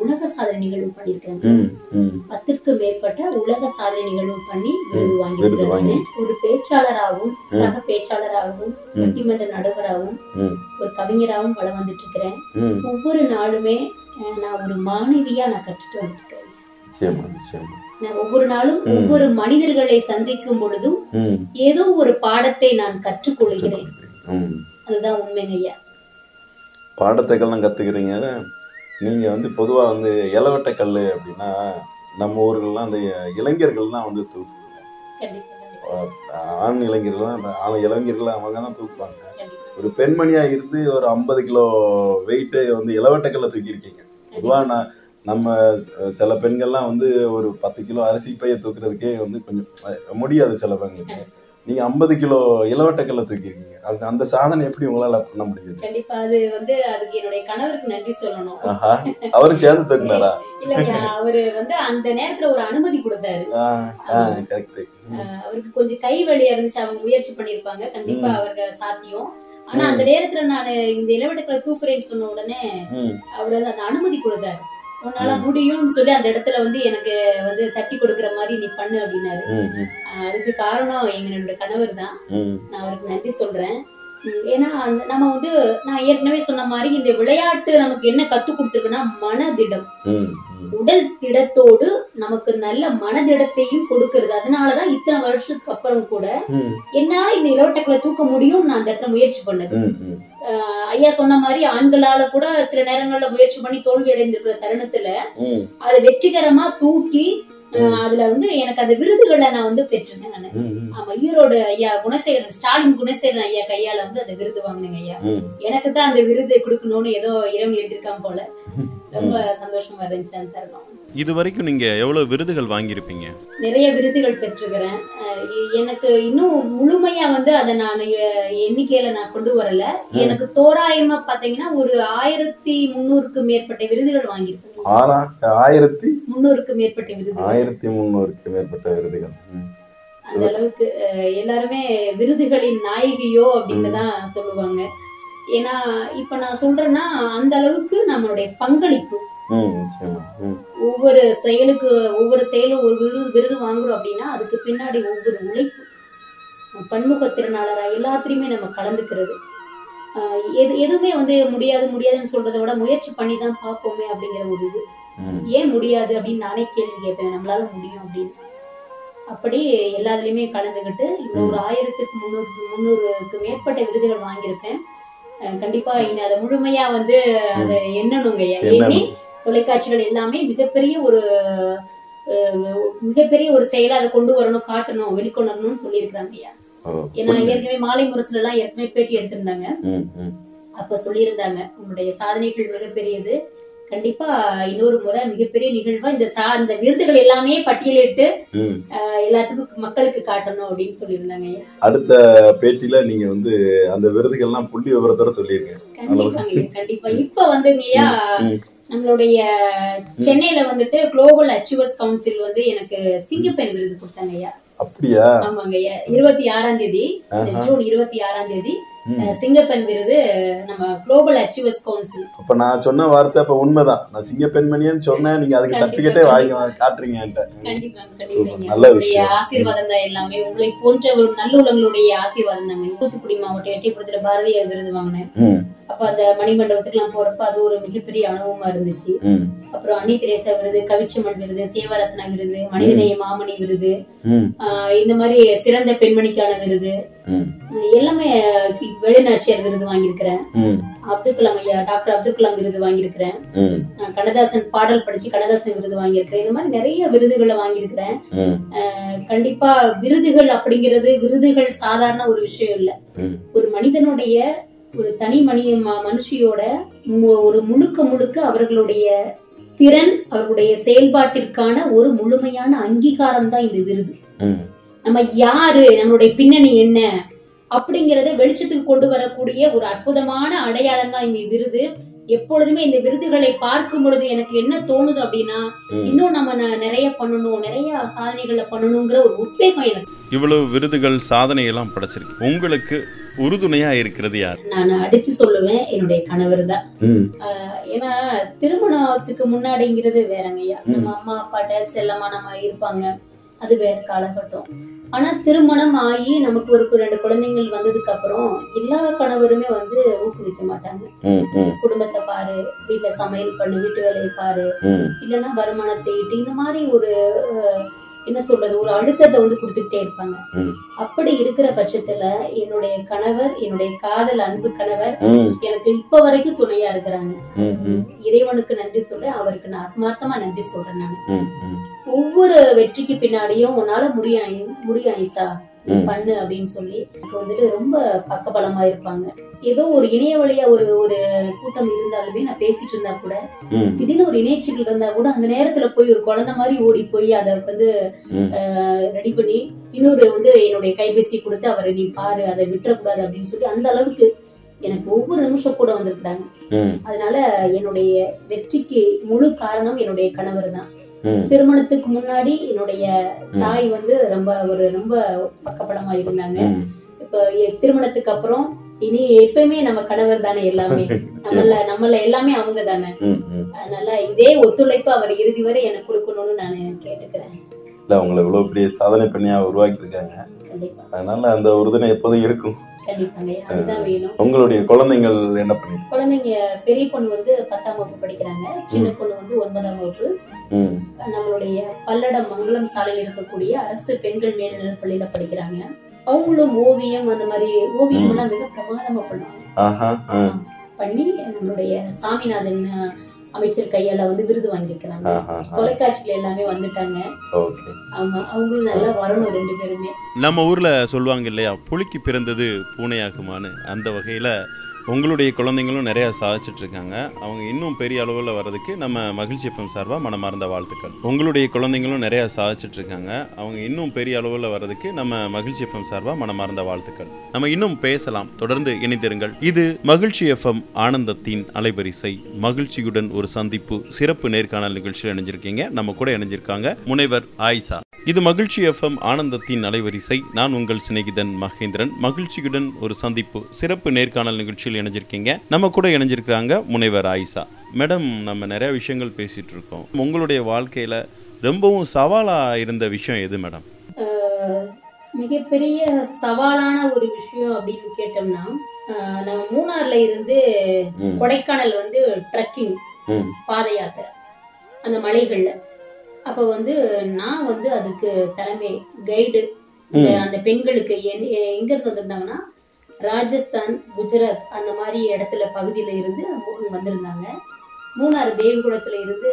உலக சாதனை நிகழ்வு ம் பத்திற்கும் மேற்பட்ட உலக சாதனை நிகழ்வு பண்ணி விருது வாங்கியிருக்காங்க வாங்கி. ஒரு பேச்சாளராகவும் சக பேச்சாளராகவும். பட்டிமன்ற நடுவராகவும் ஒரு கவிஞராகவும் வளம் வந்துட்டு இருக்கிறேன் ஒவ்வொரு நாளுமே நான் ஒரு மாணவியா நான் கற்றுட்டு வந்துட்டு இருக்கிறேன் ஒவ்வொரு நாளும். ஒவ்வொரு மனிதர்களை சந்திக்கும் பொழுதும் ஏதோ ஒரு பாடத்தை நான் கற்றுக்கொள்கிறேன். அதுதான் உண்மைங்க ஐயா பாடத்தைகள்லாம் கத்துக்கிறீங்க. நீங்க வந்து பொதுவா வந்து இளவட்ட கல் அப்படின்னா நம்ம ஊர்கள்லாம் அந்த இளைஞர்கள்லாம் வந்து தூக்குவாங்க. ஆண் இளைஞர்கள் தான் ஆண் இளைஞர்கள் அவங்க தான் தூக்குவாங்க. ஒரு பெண்மணியா இருந்து ஒரு ஐம்பது கிலோ வெயிட்டு வந்து இளவட்டக்கல்ல தூக்கியிருக்கீங்க. பொதுவா நான் நம்ம சில பெண்கள்லாம் வந்து ஒரு பத்து கிலோ அரிசி பைய தூக்குறதுக்கே வந்து கொஞ்சம் முடியாது சில பெண்களுக்கு. நீங்க ஐம்பது கிலோ இளவட்டக்கல்ல தூக்கியிருக்கீங்க. அது அந்த சாதனை எப்படி உங்களால பண்ண முடிஞ்சது கண்டிப்பா அது வந்து அதுக்கு என்னுடைய கணவருக்கு நன்றி சொல்லணும். அவரும் சேர்ந்து தூக்குனாரா? இல்ல அவரு வந்து அந்த நேரத்துல ஒரு அனுமதி கொடுத்தாரு. அவருக்கு கொஞ்சம் கை வலியா இருந்துச்சு அவங்க முயற்சி பண்ணிருப்பாங்க கண்டிப்பா. அவருக்கு சாத்தியம். ஆனா அந்த நேரத்துல நான் இந்த இளவட்டக்களை தூக்குறேன்னு சொன்ன உடனே அவர் அந்த அனுமதி கொடுத்தாரு. உன்னால முடியும்னு சொல்லி அந்த இடத்துல வந்து எனக்கு வந்து தட்டி கொடுக்குற மாதிரி நீ பண்ணு அப்படின்னாரு. அதுக்கு காரணம் எங்களோட கணவர் தான். நான் அவருக்கு நன்றி சொல்றேன். ஏன்னா நம்ம வந்து நான் ஏற்கனவே சொன்ன மாதிரி இந்த விளையாட்டு நமக்கு என்ன கத்து கொடுத்துருக்குன்னா மனதிடம். உடல் திடத்தோடு நமக்கு நல்ல மனதிடத்தையும் கொடுக்கறது. அதனாலதான் இத்தனை வருஷத்துக்கு அப்புறம் கூட என்னால இந்த இளவட்டக்களை தூக்க முடியும் நான் அந்த இடத்துல முயற்சி பண்ணது. ஐயா சொன்ன மாதிரி ஆண்களால கூட சில நேரங்கள்ல முயற்சி பண்ணி தோல்வி அடைந்திருக்கிற தருணத்துல அதை வெற்றிகரமா தூக்கி அதுல வந்து எனக்கு அந்த விருதுகளை நான் வந்து பெற்றிருக்கேன் நான். ஆமா ஈரோடு ஐயா குணசேகரன் ஸ்டாலின் குணசேகரன் ஐயா கையால வந்து அந்த விருது வாங்கினேங்க ஐயா. எனக்கு தான் அந்த விருது கொடுக்கணும்னு ஏதோ இறைவன் எழுதியிருக்கான் போல. <laughs> ரொம்ப சந்தோஷமா இருந்துச்சு அந்த தருணம். இது வரைக்கும் நீங்க எவ்வளவு விருதுகள் வாங்கியிருப்பீங்க? நிறைய விருதுகள் பெற்றிருக்கிறேன். எனக்கு இன்னும் முழுமையா வந்து அதை நான் எண்ணிக்கையில நான் கொண்டு வரல. எனக்கு தோராயமா பாத்தீங்கன்னா ஒரு ஆயிரத்தி முன்னூறுக்கு மேற்பட்ட விருதுகள் வாங்கியிருக்கேன். ஆயிரத்தி முன்னூறுக்கு மேற்பட்ட விருதுகள். ஆயிரத்தி முந்நூறுக்கு மேற்பட்ட விருதுகள். அந்த அளவுக்கு எல்லாருமே விருதுகளின் நாயகியோ அப்படின்னு தான் சொல்லுவாங்க. ஏன்னா இப்ப நான் சொல்றேன்னா அந்த அளவுக்கு நம்மளுடைய பங்களிப்பு. ஒவ்வொரு செயலுக்கு ஒவ்வொரு செயலும் ஒரு விருது விருது வாங்குறோம் அப்படின்னா அதுக்கு பின்னாடி ஒவ்வொரு உழைப்பு. பன்முக திறனாளரா எல்லாத்துலயுமே நம்ம கலந்துக்கிறது. ஆஹ் எது எதுவுமே வந்து முடியாது முடியாதுன்னு சொல்றதை விட முயற்சி பண்ணி தான் பார்ப்போமே அப்படிங்கிற ஒரு இது. ஏன் முடியாது அப்படின்னு நானே கேள்வி கேட்பேன். நம்மளால முடியும் அப்படின்னு. அப்படி எல்லாத்துலயுமே கலந்துக்கிட்டு இந்த ஒரு ஆயிரத்துக்கு முந்நூறு முந்நூறுக்கு மேற்பட்ட விருதுகள் வாங்கியிருப்பேன். கண்டிப்பா இனி அதை முழுமையா வந்து அதை எண்ணணுங்க. எண்ணி. தொலைக்காட்சிகள் எல்லாமே மிகப்பெரிய ஒரு மிகப்பெரிய ஒரு செயலை அதை கொண்டு வரணும் காட்டணும் வெளிக்கொண்டு வரணும்னு சொல்லியிருக்கிறாங்க ஐயா. ஏன்னா ஏற்கனவே மாலை முரசுல எல்லாம் ஏற்கனவே பேட்டி எடுத்திருந்தாங்க. அப்ப சொல்லியிருந்தாங்க உங்களுடைய சாதனைகள் மிகப்பெரியது. கண்டிப்பா இன்னொரு முறை மிகப்பெரிய நிகழ்வா இந்த சா இந்த விருதுகள் எல்லாமே பட்டியலிட்டு எல்லாத்துக்கும் மக்களுக்கு காட்டணும் அப்படின்னு சொல்லியிருந்தாங்க அடுத்த பேட்டியில நீங்க வந்து அந்த விருதுகள்லாம் புள்ளி விவரத்தோட சொல்லியிருக்கீங்க கண்டிப்பாங்க கண்டிப்பா. இப்ப வந்துங்கய்யா. நம்மளுடைய சென்னையில வந்துட்டு குளோபல் அச்சீவர்ஸ் கவுன்சில் வந்து எனக்கு சிங்கப்பெண் விருது கொடுத்தாங்க ஐயா. அப்படியா? ஆமாங்க ஐயா. இருபத்தி ஆறாம் தேதி. ஜூன் இருபத்தி ஆறாம் தேதி சிங்கப்பெண் விருது நம்ம குளோபல் அச்சீவர்ஸ் கவுன்சில் அப்ப நான் சொன்ன வார்த்தை அப்ப உண்மைதான். நான் சிங்க பெண்மணின்னு சொன்னேன் நீங்க அதுக்கு சர்டிபிகேட்டே வாங்கி காட்டுறீங்க என்கிட்ட. நல்ல விஷயம். ஆசீர்வாதம் தான் எல்லாமே. உங்களை போன்ற ஒரு நல்ல உள்ளங்களுடைய ஆசீர்வாதம் தாங்க தூத்துக்குடி மாவட்டம் எட்டயபுரத்துல பாரதியார் விருது வாங்கினேன். அப்ப அந்த மணிமண்டபத்துக்குலாம் போறப்ப அது ஒரு மிகப்பெரிய அனுபவமா இருந்துச்சு. அப்புறம் அன்னி தெரேசா விருது கவிச்சம்மன் விருது சேவரத்னா விருது மனிதநேய மாமணி விருது இந்த மாதிரி சிறந்த பெண்மணிக்கான விருது. எல்லாமே வெளிநாட்சியர் விருது வாங்கியிருக்கிறேன். அப்துல் கலாம் ஐயா டாக்டர் அப்துல் கலாம் விருது வாங்கியிருக்கிறேன். கண்ணதாசன் பாடல் படிச்சு கண்ணதாசன் விருது வாங்கியிருக்கிறேன். இந்த மாதிரி நிறைய விருதுகளை வாங்கியிருக்கிறேன். கண்டிப்பா விருதுகள் அப்படிங்கிறது விருதுகள் சாதாரண ஒரு விஷயம் இல்ல. ஒரு மனிதனுடைய ஒரு தனி மனி மனுஷியோட ஒரு முழுக்க முழுக்க அவர்களுடைய திறன் அவர்களுடைய செயல்பாட்டிற்கான ஒரு முழுமையான அங்கீகாரம் தான் இந்த விருது. நம்ம யாரு நம்மளுடைய பின்னணி என்ன அப்படிங்கறத வெளிச்சத்துக்கு கொண்டு வரக்கூடிய ஒரு அற்புதமான அடையாளம் தான் இந்த விருது. எப்பொழுதுமே இந்த விருதுகளை பார்க்கும் பொழுது எனக்கு என்ன தோணுது அப்படின்னா. இன்னும் நம்ம நிறைய பண்ணணும் நிறைய சாதனைகளை பண்ணணுங்கிற ஒரு உத்வேகம் எனக்கு. இவ்வளவு விருதுகள் சாதனையெல்லாம் படைச்சிருக்கு. உங்களுக்கு உறுதுணையா இருக்கிறது யார்? நான் அடிச்சு சொல்லுவேன் என்னுடைய கணவர் தான். ஏன்னா திருமணத்துக்கு முன்னாடிங்கிறது வேறங்கய்யா நம்ம அம்மா அப்பாட்ட செல்லமா நம்ம இருப்பாங்க. அது வேற காலகட்டம். ஆனா திருமணம் ஆகி நமக்கு ஒரு ரெண்டு குழந்தைங்கள் வந்ததுக்கு அப்புறம் எல்லா கணவருமே வந்து ஊக்குவிக்க மாட்டாங்க. குடும்பத்தை பாரு வீட்டுல சமையல் பண்ணு வீட்டு வேலையை பாரு. இல்லைன்னா வருமானத்தை ஈட்டு இந்த மாதிரி ஒரு என்ன சொல்றது ஒரு அழுத்தத்தை வந்து கொடுத்துக்கிட்டே இருப்பாங்க. அப்படி இருக்கிற பட்சத்துல என்னுடைய கணவர் என்னுடைய காதல் அன்பு கணவர் எனக்கு இப்ப வரைக்கும் துணையா இருக்கிறாங்க. இறைவனுக்கு நன்றி சொல்றேன் அவருக்கு நான் ஆத்மார்த்தமா நன்றி சொல்றேன் நான். ஒவ்வொரு வெற்றிக்கு பின்னாடியும் உன்னால முடியும் முடியும் ஐசா நீ. பண்ணு அப்படின்னு சொல்லி எனக்கு வந்துட்டு ரொம்ப பக்கபலமா இருப்பாங்க ஏதோ ஒரு இணைய வழியா ஒரு ஒரு கூட்டம் இருந்தாலுமே நான் பேசிட்டு இருந்தா கூட திடீர்னு ஒரு இணையச்சிகள் இருந்தா கூட அந்த நேரத்துல போய் ஒரு குழந்தை மாதிரி ஓடி போய் அதை வந்து. ரெடி பண்ணி இன்னொரு வந்து என்னுடைய கைபேசி கொடுத்து அவரை நீ பாரு அதை விட்டுறக்கூடாது அப்படின்னு சொல்லி அந்த அளவுக்கு எனக்கு ஒவ்வொரு நிமிஷம் கூட வந்திருக்கிறாங்க. அதனால என்னுடைய வெற்றிக்கு முழு காரணம் என்னுடைய கணவர் தான். திருமணத்துக்கு முன்னாடி என்னுடைய தாய் வந்து ரொம்ப ஒரு ரொம்ப பக்கபலமா இருந்தாங்க. இப்போ திருமணத்துக்கு அப்புறம் இனி எப்பயுமே நம்ம கணவர் தானே எல்லாமே. <laughs> நம்மள நம்மள எல்லாமே அவங்க தானே. அதனால இதே ஒத்துழைப்பு அவர் இறுதி வரை எனக்கு கொடுக்கணும்னு நான் கேட்டுக்கிறேன். இல்ல அவங்களை இவ்வளவு பெரிய சாதனை பண்ணியா உருவாக்கி இருக்காங்க அதனால அந்த உறுதுணை எப்போதும் இருக்கும். உங்களுடைய குழந்தைகள் என்ன பண்ணிருக்கு? குழந்தைங்க பெரிய பொண்ணு வந்து பத்தாம் வகுப்பு படிக்கிறாங்க. சின்ன பொண்ணு வந்து ஒன்பதாம் வகுப்பு. நம்மளுடைய பல்லடம் மங்களம் சாலையில் இருக்கக்கூடிய அரசு பெண்கள் மேல்நிலைப் பள்ளியில படிக்கிறாங்க. அவங்களும் ஓவியம் அந்த மாதிரி ஓவியம் எல்லாம் மிக பிரமாதமா பண்ணுவாங்க. பண்ணி நம்மளுடைய சாமிநாதன் அமைச்சர் கையால வந்து விருது வாங்கியிருக்கிறாங்க. தொலைக்காட்சியில எல்லாமே வந்துட்டாங்க. அவங்களும் நல்லா வரணும் ரெண்டு பேருமே. நம்ம ஊர்ல சொல்லுவாங்க இல்லையா புலிக்கு பிறந்தது பூனையாகுமான்னு. அந்த வகையில உங்களுடைய குழந்தைங்களும் நிறையா சாதிச்சிட்டு இருக்காங்க அவங்க இன்னும் பெரிய அளவில் வர்றதுக்கு நம்ம மகிழ்ச்சி எஃப்எம் சார்பாக மனமார்ந்த வாழ்த்துக்கள். உங்களுடைய குழந்தைங்களும் நிறையா சாதிச்சிட்டு இருக்காங்க அவங்க இன்னும் பெரிய அளவில் வர்றதுக்கு நம்ம மகிழ்ச்சி எஃப்எம் சார்பாக மனமார்ந்த வாழ்த்துக்கள். நம்ம இன்னும் பேசலாம். தொடர்ந்து இணைந்திருங்கள். இது மகிழ்ச்சி எஃப்எம் ஆனந்தத்தின் அலைவரிசை. மகிழ்ச்சியுடன் ஒரு சந்திப்பு சிறப்பு நேர்காணல் நிகழ்ச்சியில் இணைஞ்சிருக்கீங்க. நம்ம கூட இணைஞ்சிருக்காங்க முனைவர் ஆயிஷா. இது மகிழ்ச்சி எஃப்எம் ஆனந்தத்தின் அலைவரிசை. நான் உங்கள் சிநேகிதன் மகேந்திரன். மகிழ்ச்சியுடன் ஒரு சந்திப்பு சிறப்பு நேர்காணல் நிகழ்ச்சியில் இணைஞ்சிருக்கீங்க. நம்ம கூட இணைஞ்சிருக்கிறாங்க முனைவர் ஆயிஷா. மேடம் நம்ம நிறைய விஷயங்கள் பேசிட்டு இருக்கோம். உங்களுடைய வாழ்க்கையில ரொம்பவும் சவாலா இருந்த விஷயம் எது மேடம்? மிகப்பெரிய சவாலான ஒரு விஷயம் அப்படின்னு கேட்டோம்னா நம்ம மூணார்ல இருந்து கொடைக்கானல் வந்து ட்ரக்கிங் பாத யாத்திரை. அந்த மலைகள்ல. அப்ப வந்து நான் வந்து அதுக்கு தலைமை கைடு. அந்த பெண்களுக்கு எங்க இருந்து வந்திருந்தாங்கன்னா ராஜஸ்தான் குஜராத் அந்த மாதிரி இடத்துல பகுதியில இருந்து வந்திருந்தாங்க. மூணாறு தேவிகுளத்துல இருந்து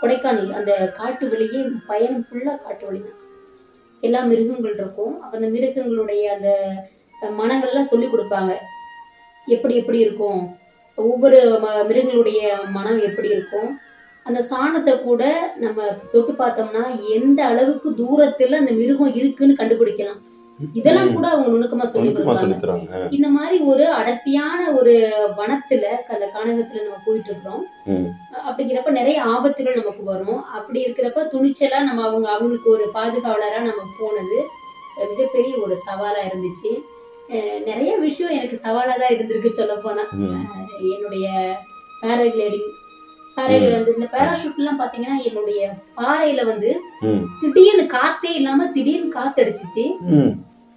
கொடைக்கானல் அந்த காட்டு வழியே பயணம் ஃபுல்லா காட்டு வழி தான். எல்லா மிருகங்கள் இருக்கும். அப்ப அந்த மிருகங்களுடைய அந்த மனங்கள்லாம் சொல்லி கொடுப்பாங்க. எப்படி எப்படி இருக்கும்? ஒவ்வொரு மிருகங்களுடைய மனம் எப்படி இருக்கும்? அந்த சாணத்தை கூட நம்ம தொட்டு பார்த்தோம்னா எந்த அளவுக்கு தூரத்துல அந்த மிருகம் இருக்குன்னு கண்டுபிடிக்கலாம். இதெல்லாம் கூட அவங்க நுணுக்கமா சொல்லி நுணுக்கமா கொடுப்பாங்க. சொல்லித் தராங்க இந்த மாதிரி ஒரு அடர்த்தியான ஒரு வனத்துல அந்த கானகத்துல நம்ம போயிட்டு இருக்கிறோம் அப்படிங்கிறப்ப நிறைய ஆபத்துகள் நமக்கு வரும். அப்படி இருக்கிறப்ப துணிச்சலா நம்ம அவங்க அவங்களுக்கு ஒரு பாதுகாவலரா நம்ம போனது மிகப்பெரிய ஒரு சவாலா இருந்துச்சு. நிறைய விஷயம் எனக்கு சவாலா தான் இருந்திருக்கு சொல்ல போனா என்னுடைய பேராகிளைடிங் பேராகிளைட் வந்து இந்த பேராஷூட் எல்லாம் பாத்தீங்கன்னா என்னுடைய பாறையில வந்து திடீர்னு காத்தே இல்லாம திடீர்னு காத்தடிச்சிச்சு.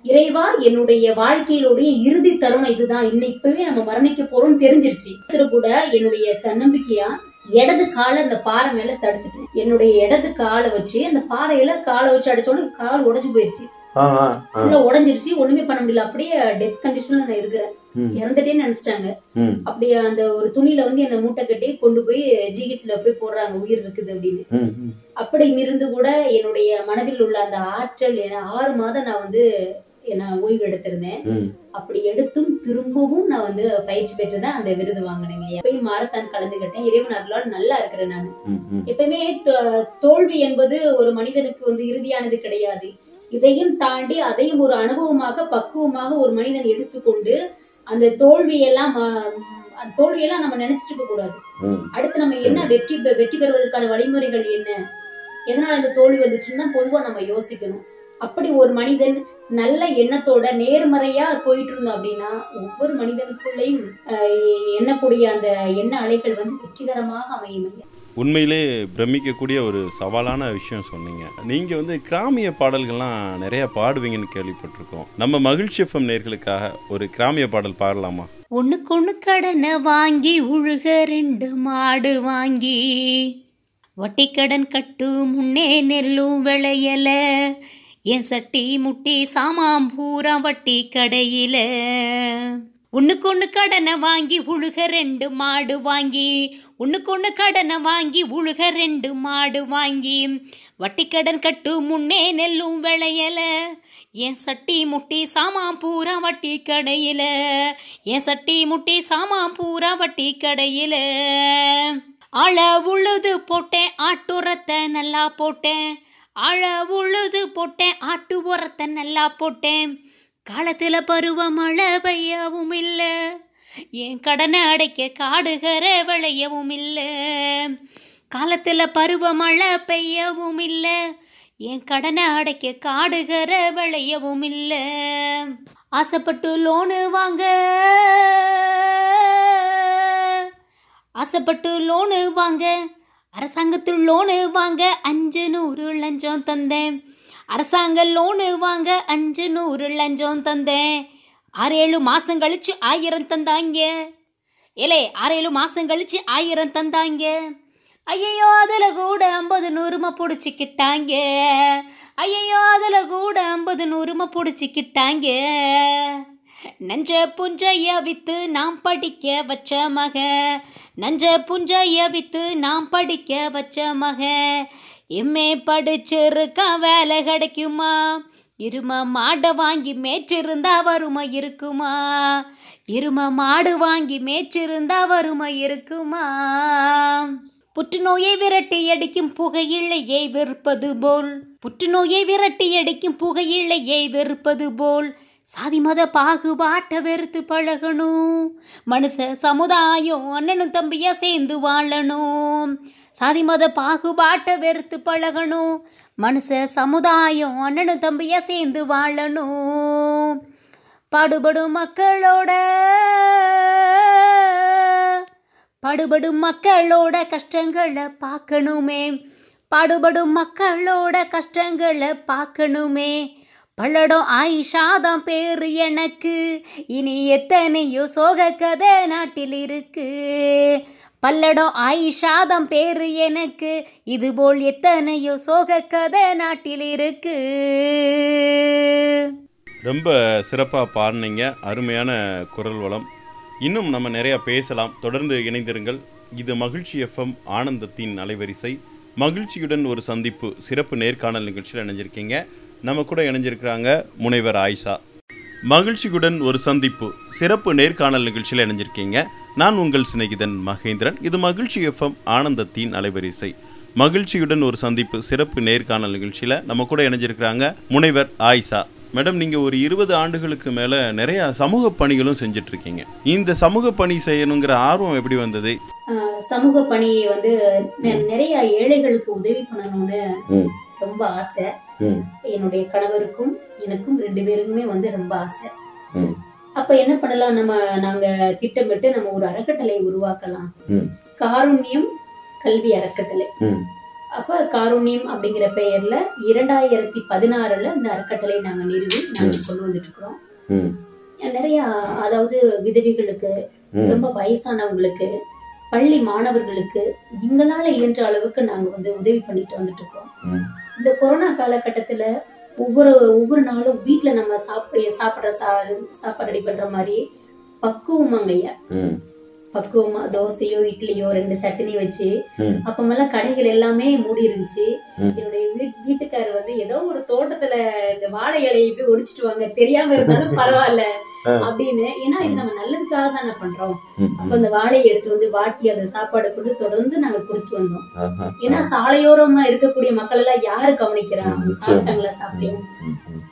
இறைவா என்னுடைய வாழ்க்கையிலுடைய இறுதி தருணம் இதுதான். இன்னும் இப்பவே நம்ம மரணிக்க போறோம்னு தெரிஞ்சிருச்சு. இது கூட என்னுடைய தன்னம்பிக்கையா இடது காலை அந்த பாறை மேல தடுத்துட்டேன். என்னுடைய இடது காலை வச்சு அந்த பாறையில காலை வச்சு அடிச்சோட கால் உடைஞ்சு போயிருச்சு. உடைஞ்சிருச்சு. ஒண்ணுமே பண்ண முடியல. அப்படியே டெத் கண்டிஷன்ல நான் இருக்கிறேன். ம், இறந்துட்டேன்னு நினைச்சிட்டாங்க. ம், அப்படியே அந்த ஒரு துணியில வந்து என்ன மூட்டை கட்டி கொண்டு போய் ஜிஹெச்ல போய் போடுறாங்க உயிர் இருக்குது அப்படின்னு. அப்படி இருந்து கூட என்னுடைய மனதில் உள்ள அந்த ஆற்றல் ஆறு மாதம் நான் வந்து நான் ஓய்வு எடுத்திருந்தேன். அப்படி எடுத்தும் திரும்பவும் நான் வந்து பயிற்சி பெற்றுதான் அந்த விருது வாங்கினேங்க. எப்பயும் மாரத்தான் கலந்துக்கிட்டேன் இறைவன் அருளால் நல்லா இருக்கிறேன் நான். எப்பயுமே தோல்வி என்பது ஒரு மனிதனுக்கு வந்து இறுதியானது கிடையாது. இதையும் தாண்டி அதையும் ஒரு அனுபவமாக பக்குவமாக ஒரு மனிதன் எடுத்துக்கொண்டு அந்த தோல்வியெல்லாம் அந்த தோல்வியெல்லாம் நம்ம நினைச்சிட்டு இருக்க கூடாது. அடுத்து நம்ம. என்ன வெற்றி வெற்றி பெறுவதற்கான வழிமுறைகள் என்ன எதனால இந்த தோல்வி வந்துச்சுன்னு பொதுவா நம்ம யோசிக்கணும் அப்படி ஒரு மனிதன் நல்ல எண்ணத்தோட நேர்மறையா போயிட்டு இருந்தோம் அப்படின்னா ஒவ்வொரு மனிதனுக்குள்ளேயும் எண்ணக்கூடிய அந்த எண்ண அலைகள் வந்து வெற்றிகரமாக அமையும் ஐயா. உண்மையிலே பிரமிக்கக்கூடிய ஒரு சவாலான விஷயம் சொன்னீங்க. நீங்கள் வந்து கிராமிய பாடல்கள்லாம் நிறைய பாடுவீங்கன்னு கேள்விப்பட்டிருக்கோம். நம்ம மகிழ்ச்சி எஃப்எம் நேர்களுக்காக ஒரு கிராமிய பாடல் பாடலாமா? ஒண்ணுக்கொண்ணு கடனை வாங்கி உழுக ரெண்டு மாடு வாங்கி வட்டி கடன் கட்டு முன்னே நெல்லும் விளையல என் சட்டி முட்டி சாமாம் பூரா வட்டி கடையில் ஒண்ணுக்கொண்ணு கடனை வாங்கி உழுக ரெண்டு மாடு வாங்கி. ஒண்ணுக்கொண்ணு கடனை வாங்கி உழுக ரெண்டு மாடு வாங்கி. வட்டி கடன் கட்டு முன்னே நெல்லும் விளையல. என் சட்டி முட்டி சாமான் பூரா வட்டி கடையில். என் சட்டி முட்டி சாமான் பூரா வட்டி கடையில். அழ உழுது போட்டேன் ஆட்டு உரத்தை நல்லா போட்டேன். அழ உழுது போட்டேன் ஆட்டு உரத்தை நல்லா போட்டேன். காலத்தில் பருவமழை பெய்யவும் இல்லை என் கடனை அடைக்க காடுகிற விளையவும் இல்லை காலத்தில் பருவமழை பெய்யவும் இல்லை என் கடனை அடைக்க காடுகிற விளையவும் இல்லை ஆசைப்பட்டு லோனு வாங்க. ஆசைப்பட்டு லோனு வாங்க. அரசாங்கத்தில் லோனு வாங்க. அஞ்சு நூறு லஞ்சம் தந்தேன். அரசாங்க லோனு வாங்க அஞ்சு நூறு லஞ்சம் தந்தேன். ஆறு ஏழு மாதம் கழிச்சு ஆயிரம் தந்தாங்க. ஏலே ஆறு ஏழு மாதம் கழிச்சு ஆயிரம் தந்தாங்க. ஐயையோ அதில் கூட ஐம்பது நூறுமா பிடிச்சிக்கிட்டாங்க. ஐயையோ அதில் கூட ஐம்பது நூறுமா பிடிச்சிக்கிட்டாங்க. நஞ்ச புஞ்சைய வித்து நாம் படிக்க வச்ச மக. நஞ்ச புஞ்சைய வித்து நாம் படிக்க வச்ச மக. எம்ஏ படிச்சிருக்கா வேலை கிடைக்குமா? இரும மாடை வாங்கி மேய்ச்சிருந்தா வறுமை இருக்குமா? இரும மாடு வாங்கி மேய்ச்சிருந்தா வறுமை இருக்குமா? புற்றுநோயை விரட்டி அடிக்கும் புகையில்லையை வெறுப்பது போல். புற்றுநோயை விரட்டி அடிக்கும் புகையில்லையை வெறுப்பது போல். சாதி மத பாகுபாட்டை வெறுத்து பழகணும். மனுஷ சமுதாயம் அண்ணனும் தம்பியா சேர்ந்து வாழணும். சாதி மத பாகுபாட்டை வெறுத்து பழகணும். மனுஷ சமுதாயம் அண்ணனும் தம்பியா சேர்ந்து வாழணும். பாடுபடும் மக்களோட பாடுபடும் மக்களோட கஷ்டங்களை பார்க்கணுமே. பாடுபடும் மக்களோட கஷ்டங்களை பார்க்கணுமே. பல்லடம் ஆயிஷாதான் பேரு எனக்கு. இனி எத்தனையோ சோக கதை நாட்டில் இருக்கு. பல்லடம் ஆயிஷாதம் பேரு எனக்கு. இதுபோல் எத்தனையோ சோக கதை நாட்டில் இருக்கு. ரொம்ப சிறப்பாக பாடினீங்க. அருமையான குரல் வளம். இன்னும் நம்ம நிறையா பேசலாம். தொடர்ந்து இணைந்திருங்கள். இது மகிழ்ச்சி எஃப்எம் ஆனந்தத்தின் அலைவரிசை. மகிழ்ச்சியுடன் ஒரு சந்திப்பு சிறப்பு நேர்காணல் நிகழ்ச்சியில் இணைஞ்சிருக்கீங்க. நம்ம கூட இணைஞ்சிருக்கிறாங்க முனைவர் ஆயிஷா. மகிழ்ச்சியுடன் ஒரு சந்திப்பு சிறப்பு நேர்காணல் நிகழ்ச்சியில் இணைஞ்சிருக்கீங்க. நான் உங்கள் சிநேகிதன் மகேந்திரன். இது மகிழ்ச்சி எஃப்எம் ஆனந்தத்தின் அலைவரிசை. மகிழ்ச்சியுடன் ஒரு சந்திப்பு சிறப்பு நேர்காணல் நிகழ்ச்சியில் நம்ம கூட இணைஞ்சிருக்கிறாங்க முனைவர் ஆயிஷா. மேடம் நீங்க ஒரு இருபது ஆண்டுகளுக்கு மேல நிறைய சமூக பணிகளும் செஞ்சுட்டு இருக்கீங்க இந்த சமூக பணி செய்யணுங்கிற ஆர்வம் எப்படி வந்தது? சமூக பணியை வந்து நிறைய ஏழைகளுக்கு உதவி பண்ணணும்னு. ரொம்ப ஆசை. என்னுடைய கணவருக்கும் எனக்கும் ரெண்டு பேருக்குமே வந்து ரொம்ப ஆசை. அப்ப என்ன பண்ணலாம்? நம்ம நாங்க திட்டமிட்டு நம்ம ஒரு அறக்கட்டளை உருவாக்கலாம். காருண்யம் கல்வி அறக்கட்டளை. அப்ப காருண்யம் அப்படிங்கிற பெயர்ல இரண்டாயிரத்தி பதினாறுல இந்த அறக்கட்டளை நாங்க நிறுவி நாங்க கொண்டு வந்துட்டு இருக்கிறோம் நிறைய அதாவது விதவைகளுக்கு ரொம்ப வயசானவங்களுக்கு பள்ளி மாணவர்களுக்கு எங்களால இயன்ற அளவுக்கு நாங்க வந்து உதவி பண்ணிட்டு வந்துட்டு இருக்கோம் இந்த கொரோனா காலகட்டத்துல ஒவ்வொரு ஒவ்வொரு நாளும் வீட்டுல நம்ம சாப்பிட சாப்பிடுற சா சாப்பாடு ரெடி பண்ற மாதிரி பக்குவமாங்க ஐயா. பக்குவமா தோசையோ இட்லியோ ரெண்டு சட்னி வச்சு அப்பமெல்லாம் கடைகள் எல்லாமே மூடி இருந்துச்சு. என்னுடைய வீட் வீட்டுக்காரர் வந்து ஏதோ ஒரு தோட்டத்துல இந்த வாழை இலையை போய் ஒடிச்சிட்டு வாங்க தெரியாம இருந்தாலும் <laughs> பரவாயில்ல. அப்படின்னு. ஏன்னா இது நம்ம நல்லதுக்காக தானே பண்றோம். அப்ப அந்த வாழையை எடுத்து வந்து வாட்டி அந்த சாப்பாடு கொண்டு தொடர்ந்து நாங்க கொடுத்துட்டு வந்தோம். ஏன்னா சாலையோரமா இருக்கக்கூடிய மக்கள் எல்லாம் யாரு கவனிக்கிறா? ம், அவங்க நிச்சயம். சாப்பிட்டாங்களா சாப்பிட்டோம்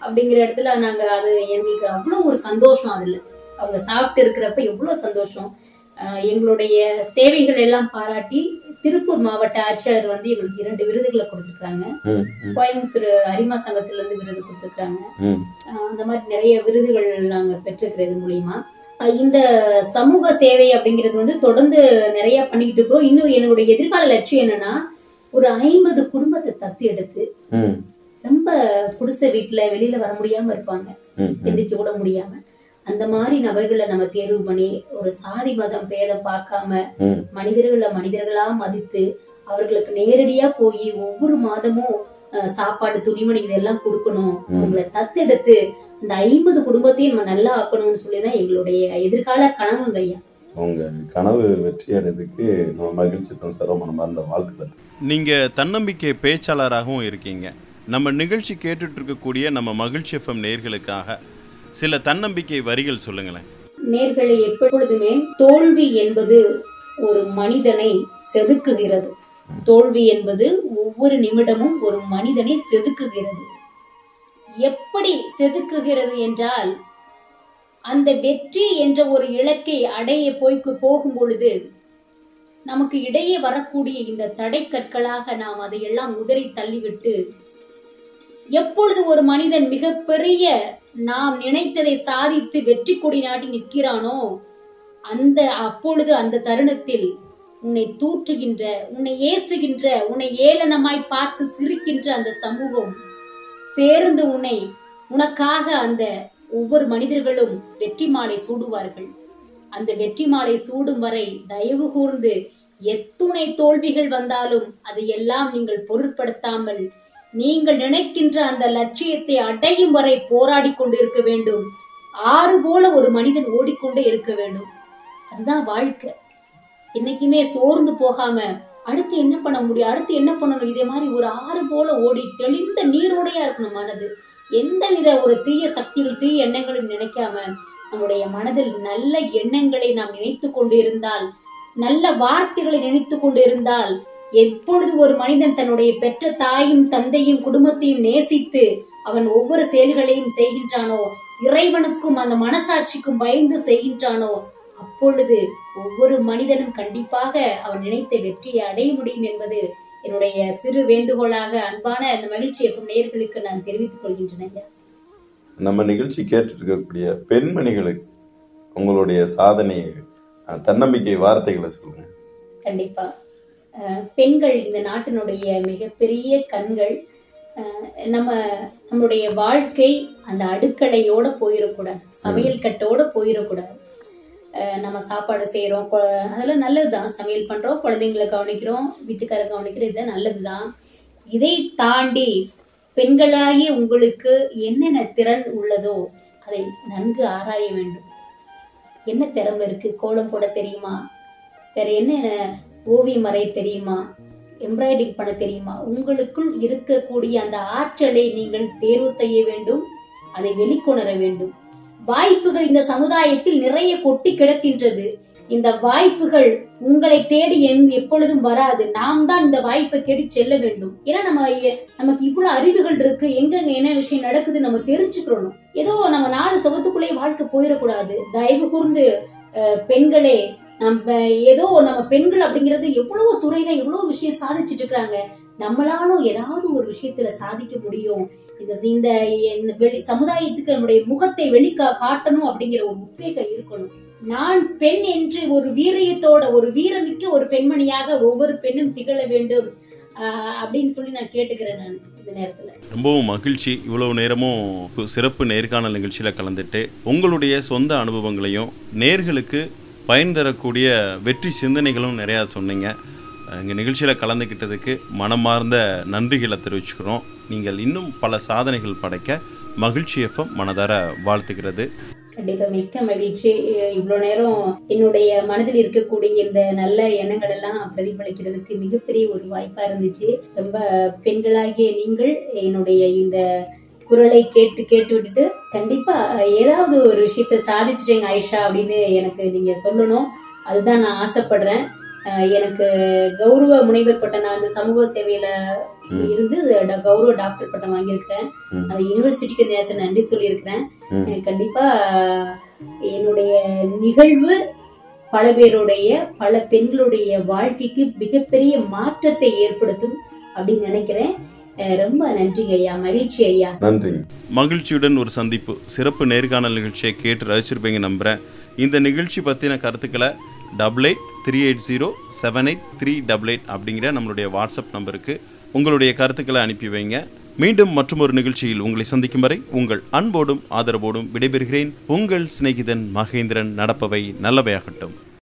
அப்படிங்கிற இடத்துல நாங்க அது எங்களுக்கு அவ்வளவு ஒரு சந்தோஷம் அதுல. அவங்க சாப்பிட்டு இருக்கிறப்ப எவ்வளவு சந்தோஷம். எங்களுடைய சேவைகள் எல்லாம் பாராட்டி திருப்பூர் மாவட்ட ஆட்சியாளர் வந்து எங்களுக்கு இரண்டு விருதுகளை கொடுத்துருக்காங்க கோயம்புத்தூர் அரிமா சங்கத்துல இருந்து விருது கொடுத்துருக்காங்க அந்த மாதிரி நிறைய விருதுகள் நாங்க பெற்றிருக்கிறது மூலியமா. இந்த சமூக சேவை அப்படிங்கிறது வந்து தொடர்ந்து நிறைய பண்ணிக்கிட்டு இருக்கிறோம். இன்னும் என்னுடைய எதிர்கால லட்சியம் என்னன்னா ஒரு ஐம்பது குடும்பத்தை தத்து எடுத்து ரொம்ப குடிசை வீட்டுல வெளியில வர முடியாம இருப்பாங்க. எந்திரிக்க கூட முடியாம. அந்த மாதிரி நபர்களை நம்ம தேர்வு பண்ணி ஒரு சாதி மதம் பேதம் பார்க்காம மனிதர்களை மனிதர்களா மதித்து அவர்களுக்கு நேரடியா போய் ஒவ்வொரு மாதமும் சாப்பாடு துணிமணி இதெல்லாம் கொடுக்கணும். அவங்களை தத்தெடுத்து இந்த ஐம்பது குடும்பத்தையும் நம்ம நல்லா ஆக்கணும்னு சொல்லிதான் எங்களுடைய எதிர்கால கனவுங்க ஐயா. உங்க கனவு வெற்றி அடைறதுக்கு நம்ம மகிழ்ச்சி சார். மனமார்ந்த வாழ்த்துக்கள் நீங்க தன்னம்பிக்கை பேச்சாளராகவும் இருக்கீங்க. நம்ம நிகழ்ச்சி கேட்டுட்டு இருக்கக்கூடிய நம்ம மகிழ்ச்சி எஃப்எம் நேர்களுக்காக சில தன்னம்பிக்கை வரிகள் சொல்லுங்களேன். நேர்களை எப்பொழுதுமே தோல்வி என்பது ஒரு மனிதனை செதுக்குகிறது. தோல்வி என்பது ஒவ்வொரு நிமிடமும் ஒரு மனிதனை செதுக்குகிறது. எப்படி செதுக்குகிறது என்றால் அந்த வெற்றி என்ற ஒரு இலக்கை அடைய போய் போகும் பொழுது நமக்கு இடையே வரக்கூடிய இந்த தடை கற்களாக நாம் அதையெல்லாம் உதறி தள்ளிவிட்டு எப்பொழுது ஒரு மனிதன் மிகப்பெரிய நாம் நினைத்ததை சாதித்து வெற்றி கொடி நாட்டி நிற்கிறானோ? அந்த அப்பொழுது அந்த தருணத்தில் உன்னை தூற்றுகின்ற உன்னை ஏசுகின்ற உன்னை ஏளனமாய் பார்த்து சிரிக்கின்ற அந்த சமூகம் சேர்ந்து உன்னை உனக்காக அந்த ஒவ்வொரு மனிதர்களும் வெற்றி மாலை சூடுவார்கள். அந்த வெற்றி மாலை சூடும் வரை தயவு கூர்ந்து எத்துணை தோல்விகள் வந்தாலும் அதையெல்லாம் நீங்கள் பொருட்படுத்தாமல் நீங்கள் நினைக்கின்ற அந்த லட்சியத்தை அடையும் வரை போராடி கொண்டு இருக்க வேண்டும். ஆறு போல ஒரு மனிதன் ஓடிக்கொண்டே இருக்க வேண்டும். அதுதான் வாழ்க்கை. என்னைக்குமே சோர்ந்து போகாம அடுத்து என்ன பண்ண முடியும்? அடுத்து என்ன பண்ணணும்? இதே மாதிரி ஒரு ஆறு போல ஓடி தெளிந்த நீரோடையா இருக்கணும் மனது. எந்த வித ஒரு தீய சக்திகள் தீய எண்ணங்களும் நினைக்காம நம்முடைய மனதில் நல்ல எண்ணங்களை நாம் நினைத்து கொண்டு இருந்தால் நல்ல வார்த்தைகளை நினைத்து கொண்டு இருந்தால் எப்பொழுது ஒரு மனிதன் தன்னுடைய பெற்ற தாயும் தந்தையும் குடும்பத்தையும் நேசித்து அவன் ஒவ்வொரு செயல்களையும் செய்கின்றானோ இறைவனுக்கும் அந்த மனசாட்சிக்கும் பயந்து செய்கின்றானோ அப்பொழுது ஒவ்வொரு மனிதனும் கண்டிப்பாக அவன் நினைத்த வெற்றியை அடைய முடியும் என்பது என்னுடைய சிறு வேண்டுகோளாக அன்பான அந்த மகிழ்ச்சி எப்பவும் நேயர்களுக்கு நான் தெரிவித்துக் கொள்கின்றேன். நம்ம நிகழ்ச்சி கேட்டுட்டு இருக்கக்கூடிய பெண்மணிகளுக்கு உங்களுடைய சாதனை தன்னம்பிக்கை வார்த்தைகளை சொல்லுங்க கண்டிப்பா பெண்கள் இந்த நாட்டினுடைய மிகப்பெரிய கண்கள். நம்ம நம்மளுடைய வாழ்க்கை அந்த அடுக்கலையோட போயிடக்கூடாது சமையல் கட்டோட போயிடக்கூடாது நம்ம சாப்பாடு செய்கிறோம் அதெல்லாம் நல்லதுதான். சமையல் பண்றோம் குழந்தைங்களை கவனிக்கிறோம் வீட்டுக்கார கவனிக்கிறோம் இதுதான் நல்லதுதான். இதை தாண்டி பெண்களாகிய உங்களுக்கு என்னென்ன திறன் உள்ளதோ அதை நன்கு ஆராய வேண்டும். என்ன திறமை இருக்கு? கோலம் போட தெரியுமா? வேற என்ன ஓவியம் வரைய தெரியுமா? எம்ப்ராய்டிங் பண்ண தெரியுமா? உங்களுக்குள் இருக்கக்கூடிய அந்த ஆற்றலை நீங்கள் தேர்வு செய்ய வேண்டும் அதை வெளிக்கொணர வேண்டும். வாய்ப்புகள் இந்த சமுதாயத்தில் நிறைய கொட்டி கிடக்கின்றது. இந்த வாய்ப்புகள் உங்களை தேடி என் எப்பொழுதும் வராது. நாம் தான் இந்த வாய்ப்பை தேடி செல்ல வேண்டும். ஏன்னா நம்ம நமக்கு இவ்வளவு அறிவுகள் இருக்கு. எங்கெங்க என்ன விஷயம் நடக்குது நம்ம தெரிஞ்சுக்கிறோம் ஏதோ நம்ம நாலு சவத்துக்குள்ளே வாழ்க்கை போயிடக்கூடாது. தயவு கூர்ந்து பெண்களே நம்ம ஏதோ நம்ம பெண்கள் அப்படிங்கிறது எவ்வளவோ துறையில எவ்வளவு விஷயம் சாதிச்சுட்டு இருக்கிறாங்க நம்மளாலும் ஏதாவது ஒரு விஷயத்துல சாதிக்க முடியும். இந்த இந்த வெளி சமுதாயத்துக்கு நம்முடைய முகத்தை வெளிக்கா காட்டணும் அப்படிங்கிற ஒரு உத்வேகம் இருக்கணும். நான் பெண் என்று ஒரு வீரியத்தோட ஒரு வீரமிக்க ஒரு பெண்மணியாக ஒவ்வொரு பெண்ணும் திகழ வேண்டும். அப்படின்னு சொல்லி நான் கேட்டுக்கிறேன் நான் இந்த ரொம்பவும் மகிழ்ச்சி. இவ்வளவு நேரமும் சிறப்பு நேர்காணல் நிகழ்ச்சியில் கலந்துட்டு உங்களுடைய சொந்த அனுபவங்களையும் நேர்களுக்கு பயன் தரக்கூடிய வெற்றி சிந்தனைகளும் நிறையா சொன்னீங்க. எங்கள் நிகழ்ச்சியில் கலந்துக்கிட்டதுக்கு மனமார்ந்த நன்றிகளை தெரிவிச்சுக்கிறோம். நீங்கள் இன்னும் பல சாதனைகள் படைக்க மகிழ்ச்சி எஃப்எம் மனதார வாழ்த்துகிறது. கண்டிப்பா மிக்க மகிழ்ச்சி. இவ்வளவு நேரம் என்னுடைய மனதில் இருக்கக்கூடிய இந்த நல்ல எண்ணங்கள் எல்லாம் பிரதிபலிக்கிறதுக்கு மிகப்பெரிய ஒரு வாய்ப்பா இருந்துச்சு. ரொம்ப பெண்களாகிய நீங்கள் என்னுடைய இந்த குரலை கேட்டு கேட்டு விட்டுட்டு கண்டிப்பா ஏதாவது ஒரு விஷயத்த சாதிச்சிட்டேங்க ஆயிஷா அப்படின்னு எனக்கு நீங்க சொல்லணும். அதுதான் நான் ஆசைப்படுறேன். எனக்கு கௌரவ முனைவர் பட்டம் நான் இந்த சமூக சேவையில. இருந்து கௌரவ டாக்டர் பட்டம் வாங்கியிருக்கிறேன். அந்த யூனிவர்சிட்டிக்கு நேரத்தை நன்றி சொல்லியிருக்கிறேன். கண்டிப்பா என்னுடைய நிகழ்வு பல பேருடைய பல பெண்களுடைய வாழ்க்கைக்கு மிகப்பெரிய மாற்றத்தை ஏற்படுத்தும் அப்படின்னு நினைக்கிறேன். ரொம்ப நன்றிங்க ஐயா மகிழ்ச்சி ஐயா. நன்றி மகிழ்ச்சியுடன் ஒரு சந்திப்பு. சிறப்பு நேர்காணல் நிகழ்ச்சியை கேட்டு ரசிச்சிருப்பீங்க நம்புகிறேன் இந்த நிகழ்ச்சி பற்றின கருத்துக்களை double eight three eight zero seven eight three double eight அப்படிங்கிற நம்மளுடைய வாட்ஸ்அப் நம்பருக்கு உங்களுடைய கருத்துக்களை அனுப்பி வைங்க. மீண்டும் மற்றொரு நிகழ்ச்சியில் உங்களை சந்திக்கும் வரை உங்கள் அன்போடும் ஆதரவோடும் விடைபெறுகிறேன். உங்கள் சிநேகிதன் மகேந்திரன் நடப்பவை நல்லவையாகட்டும்.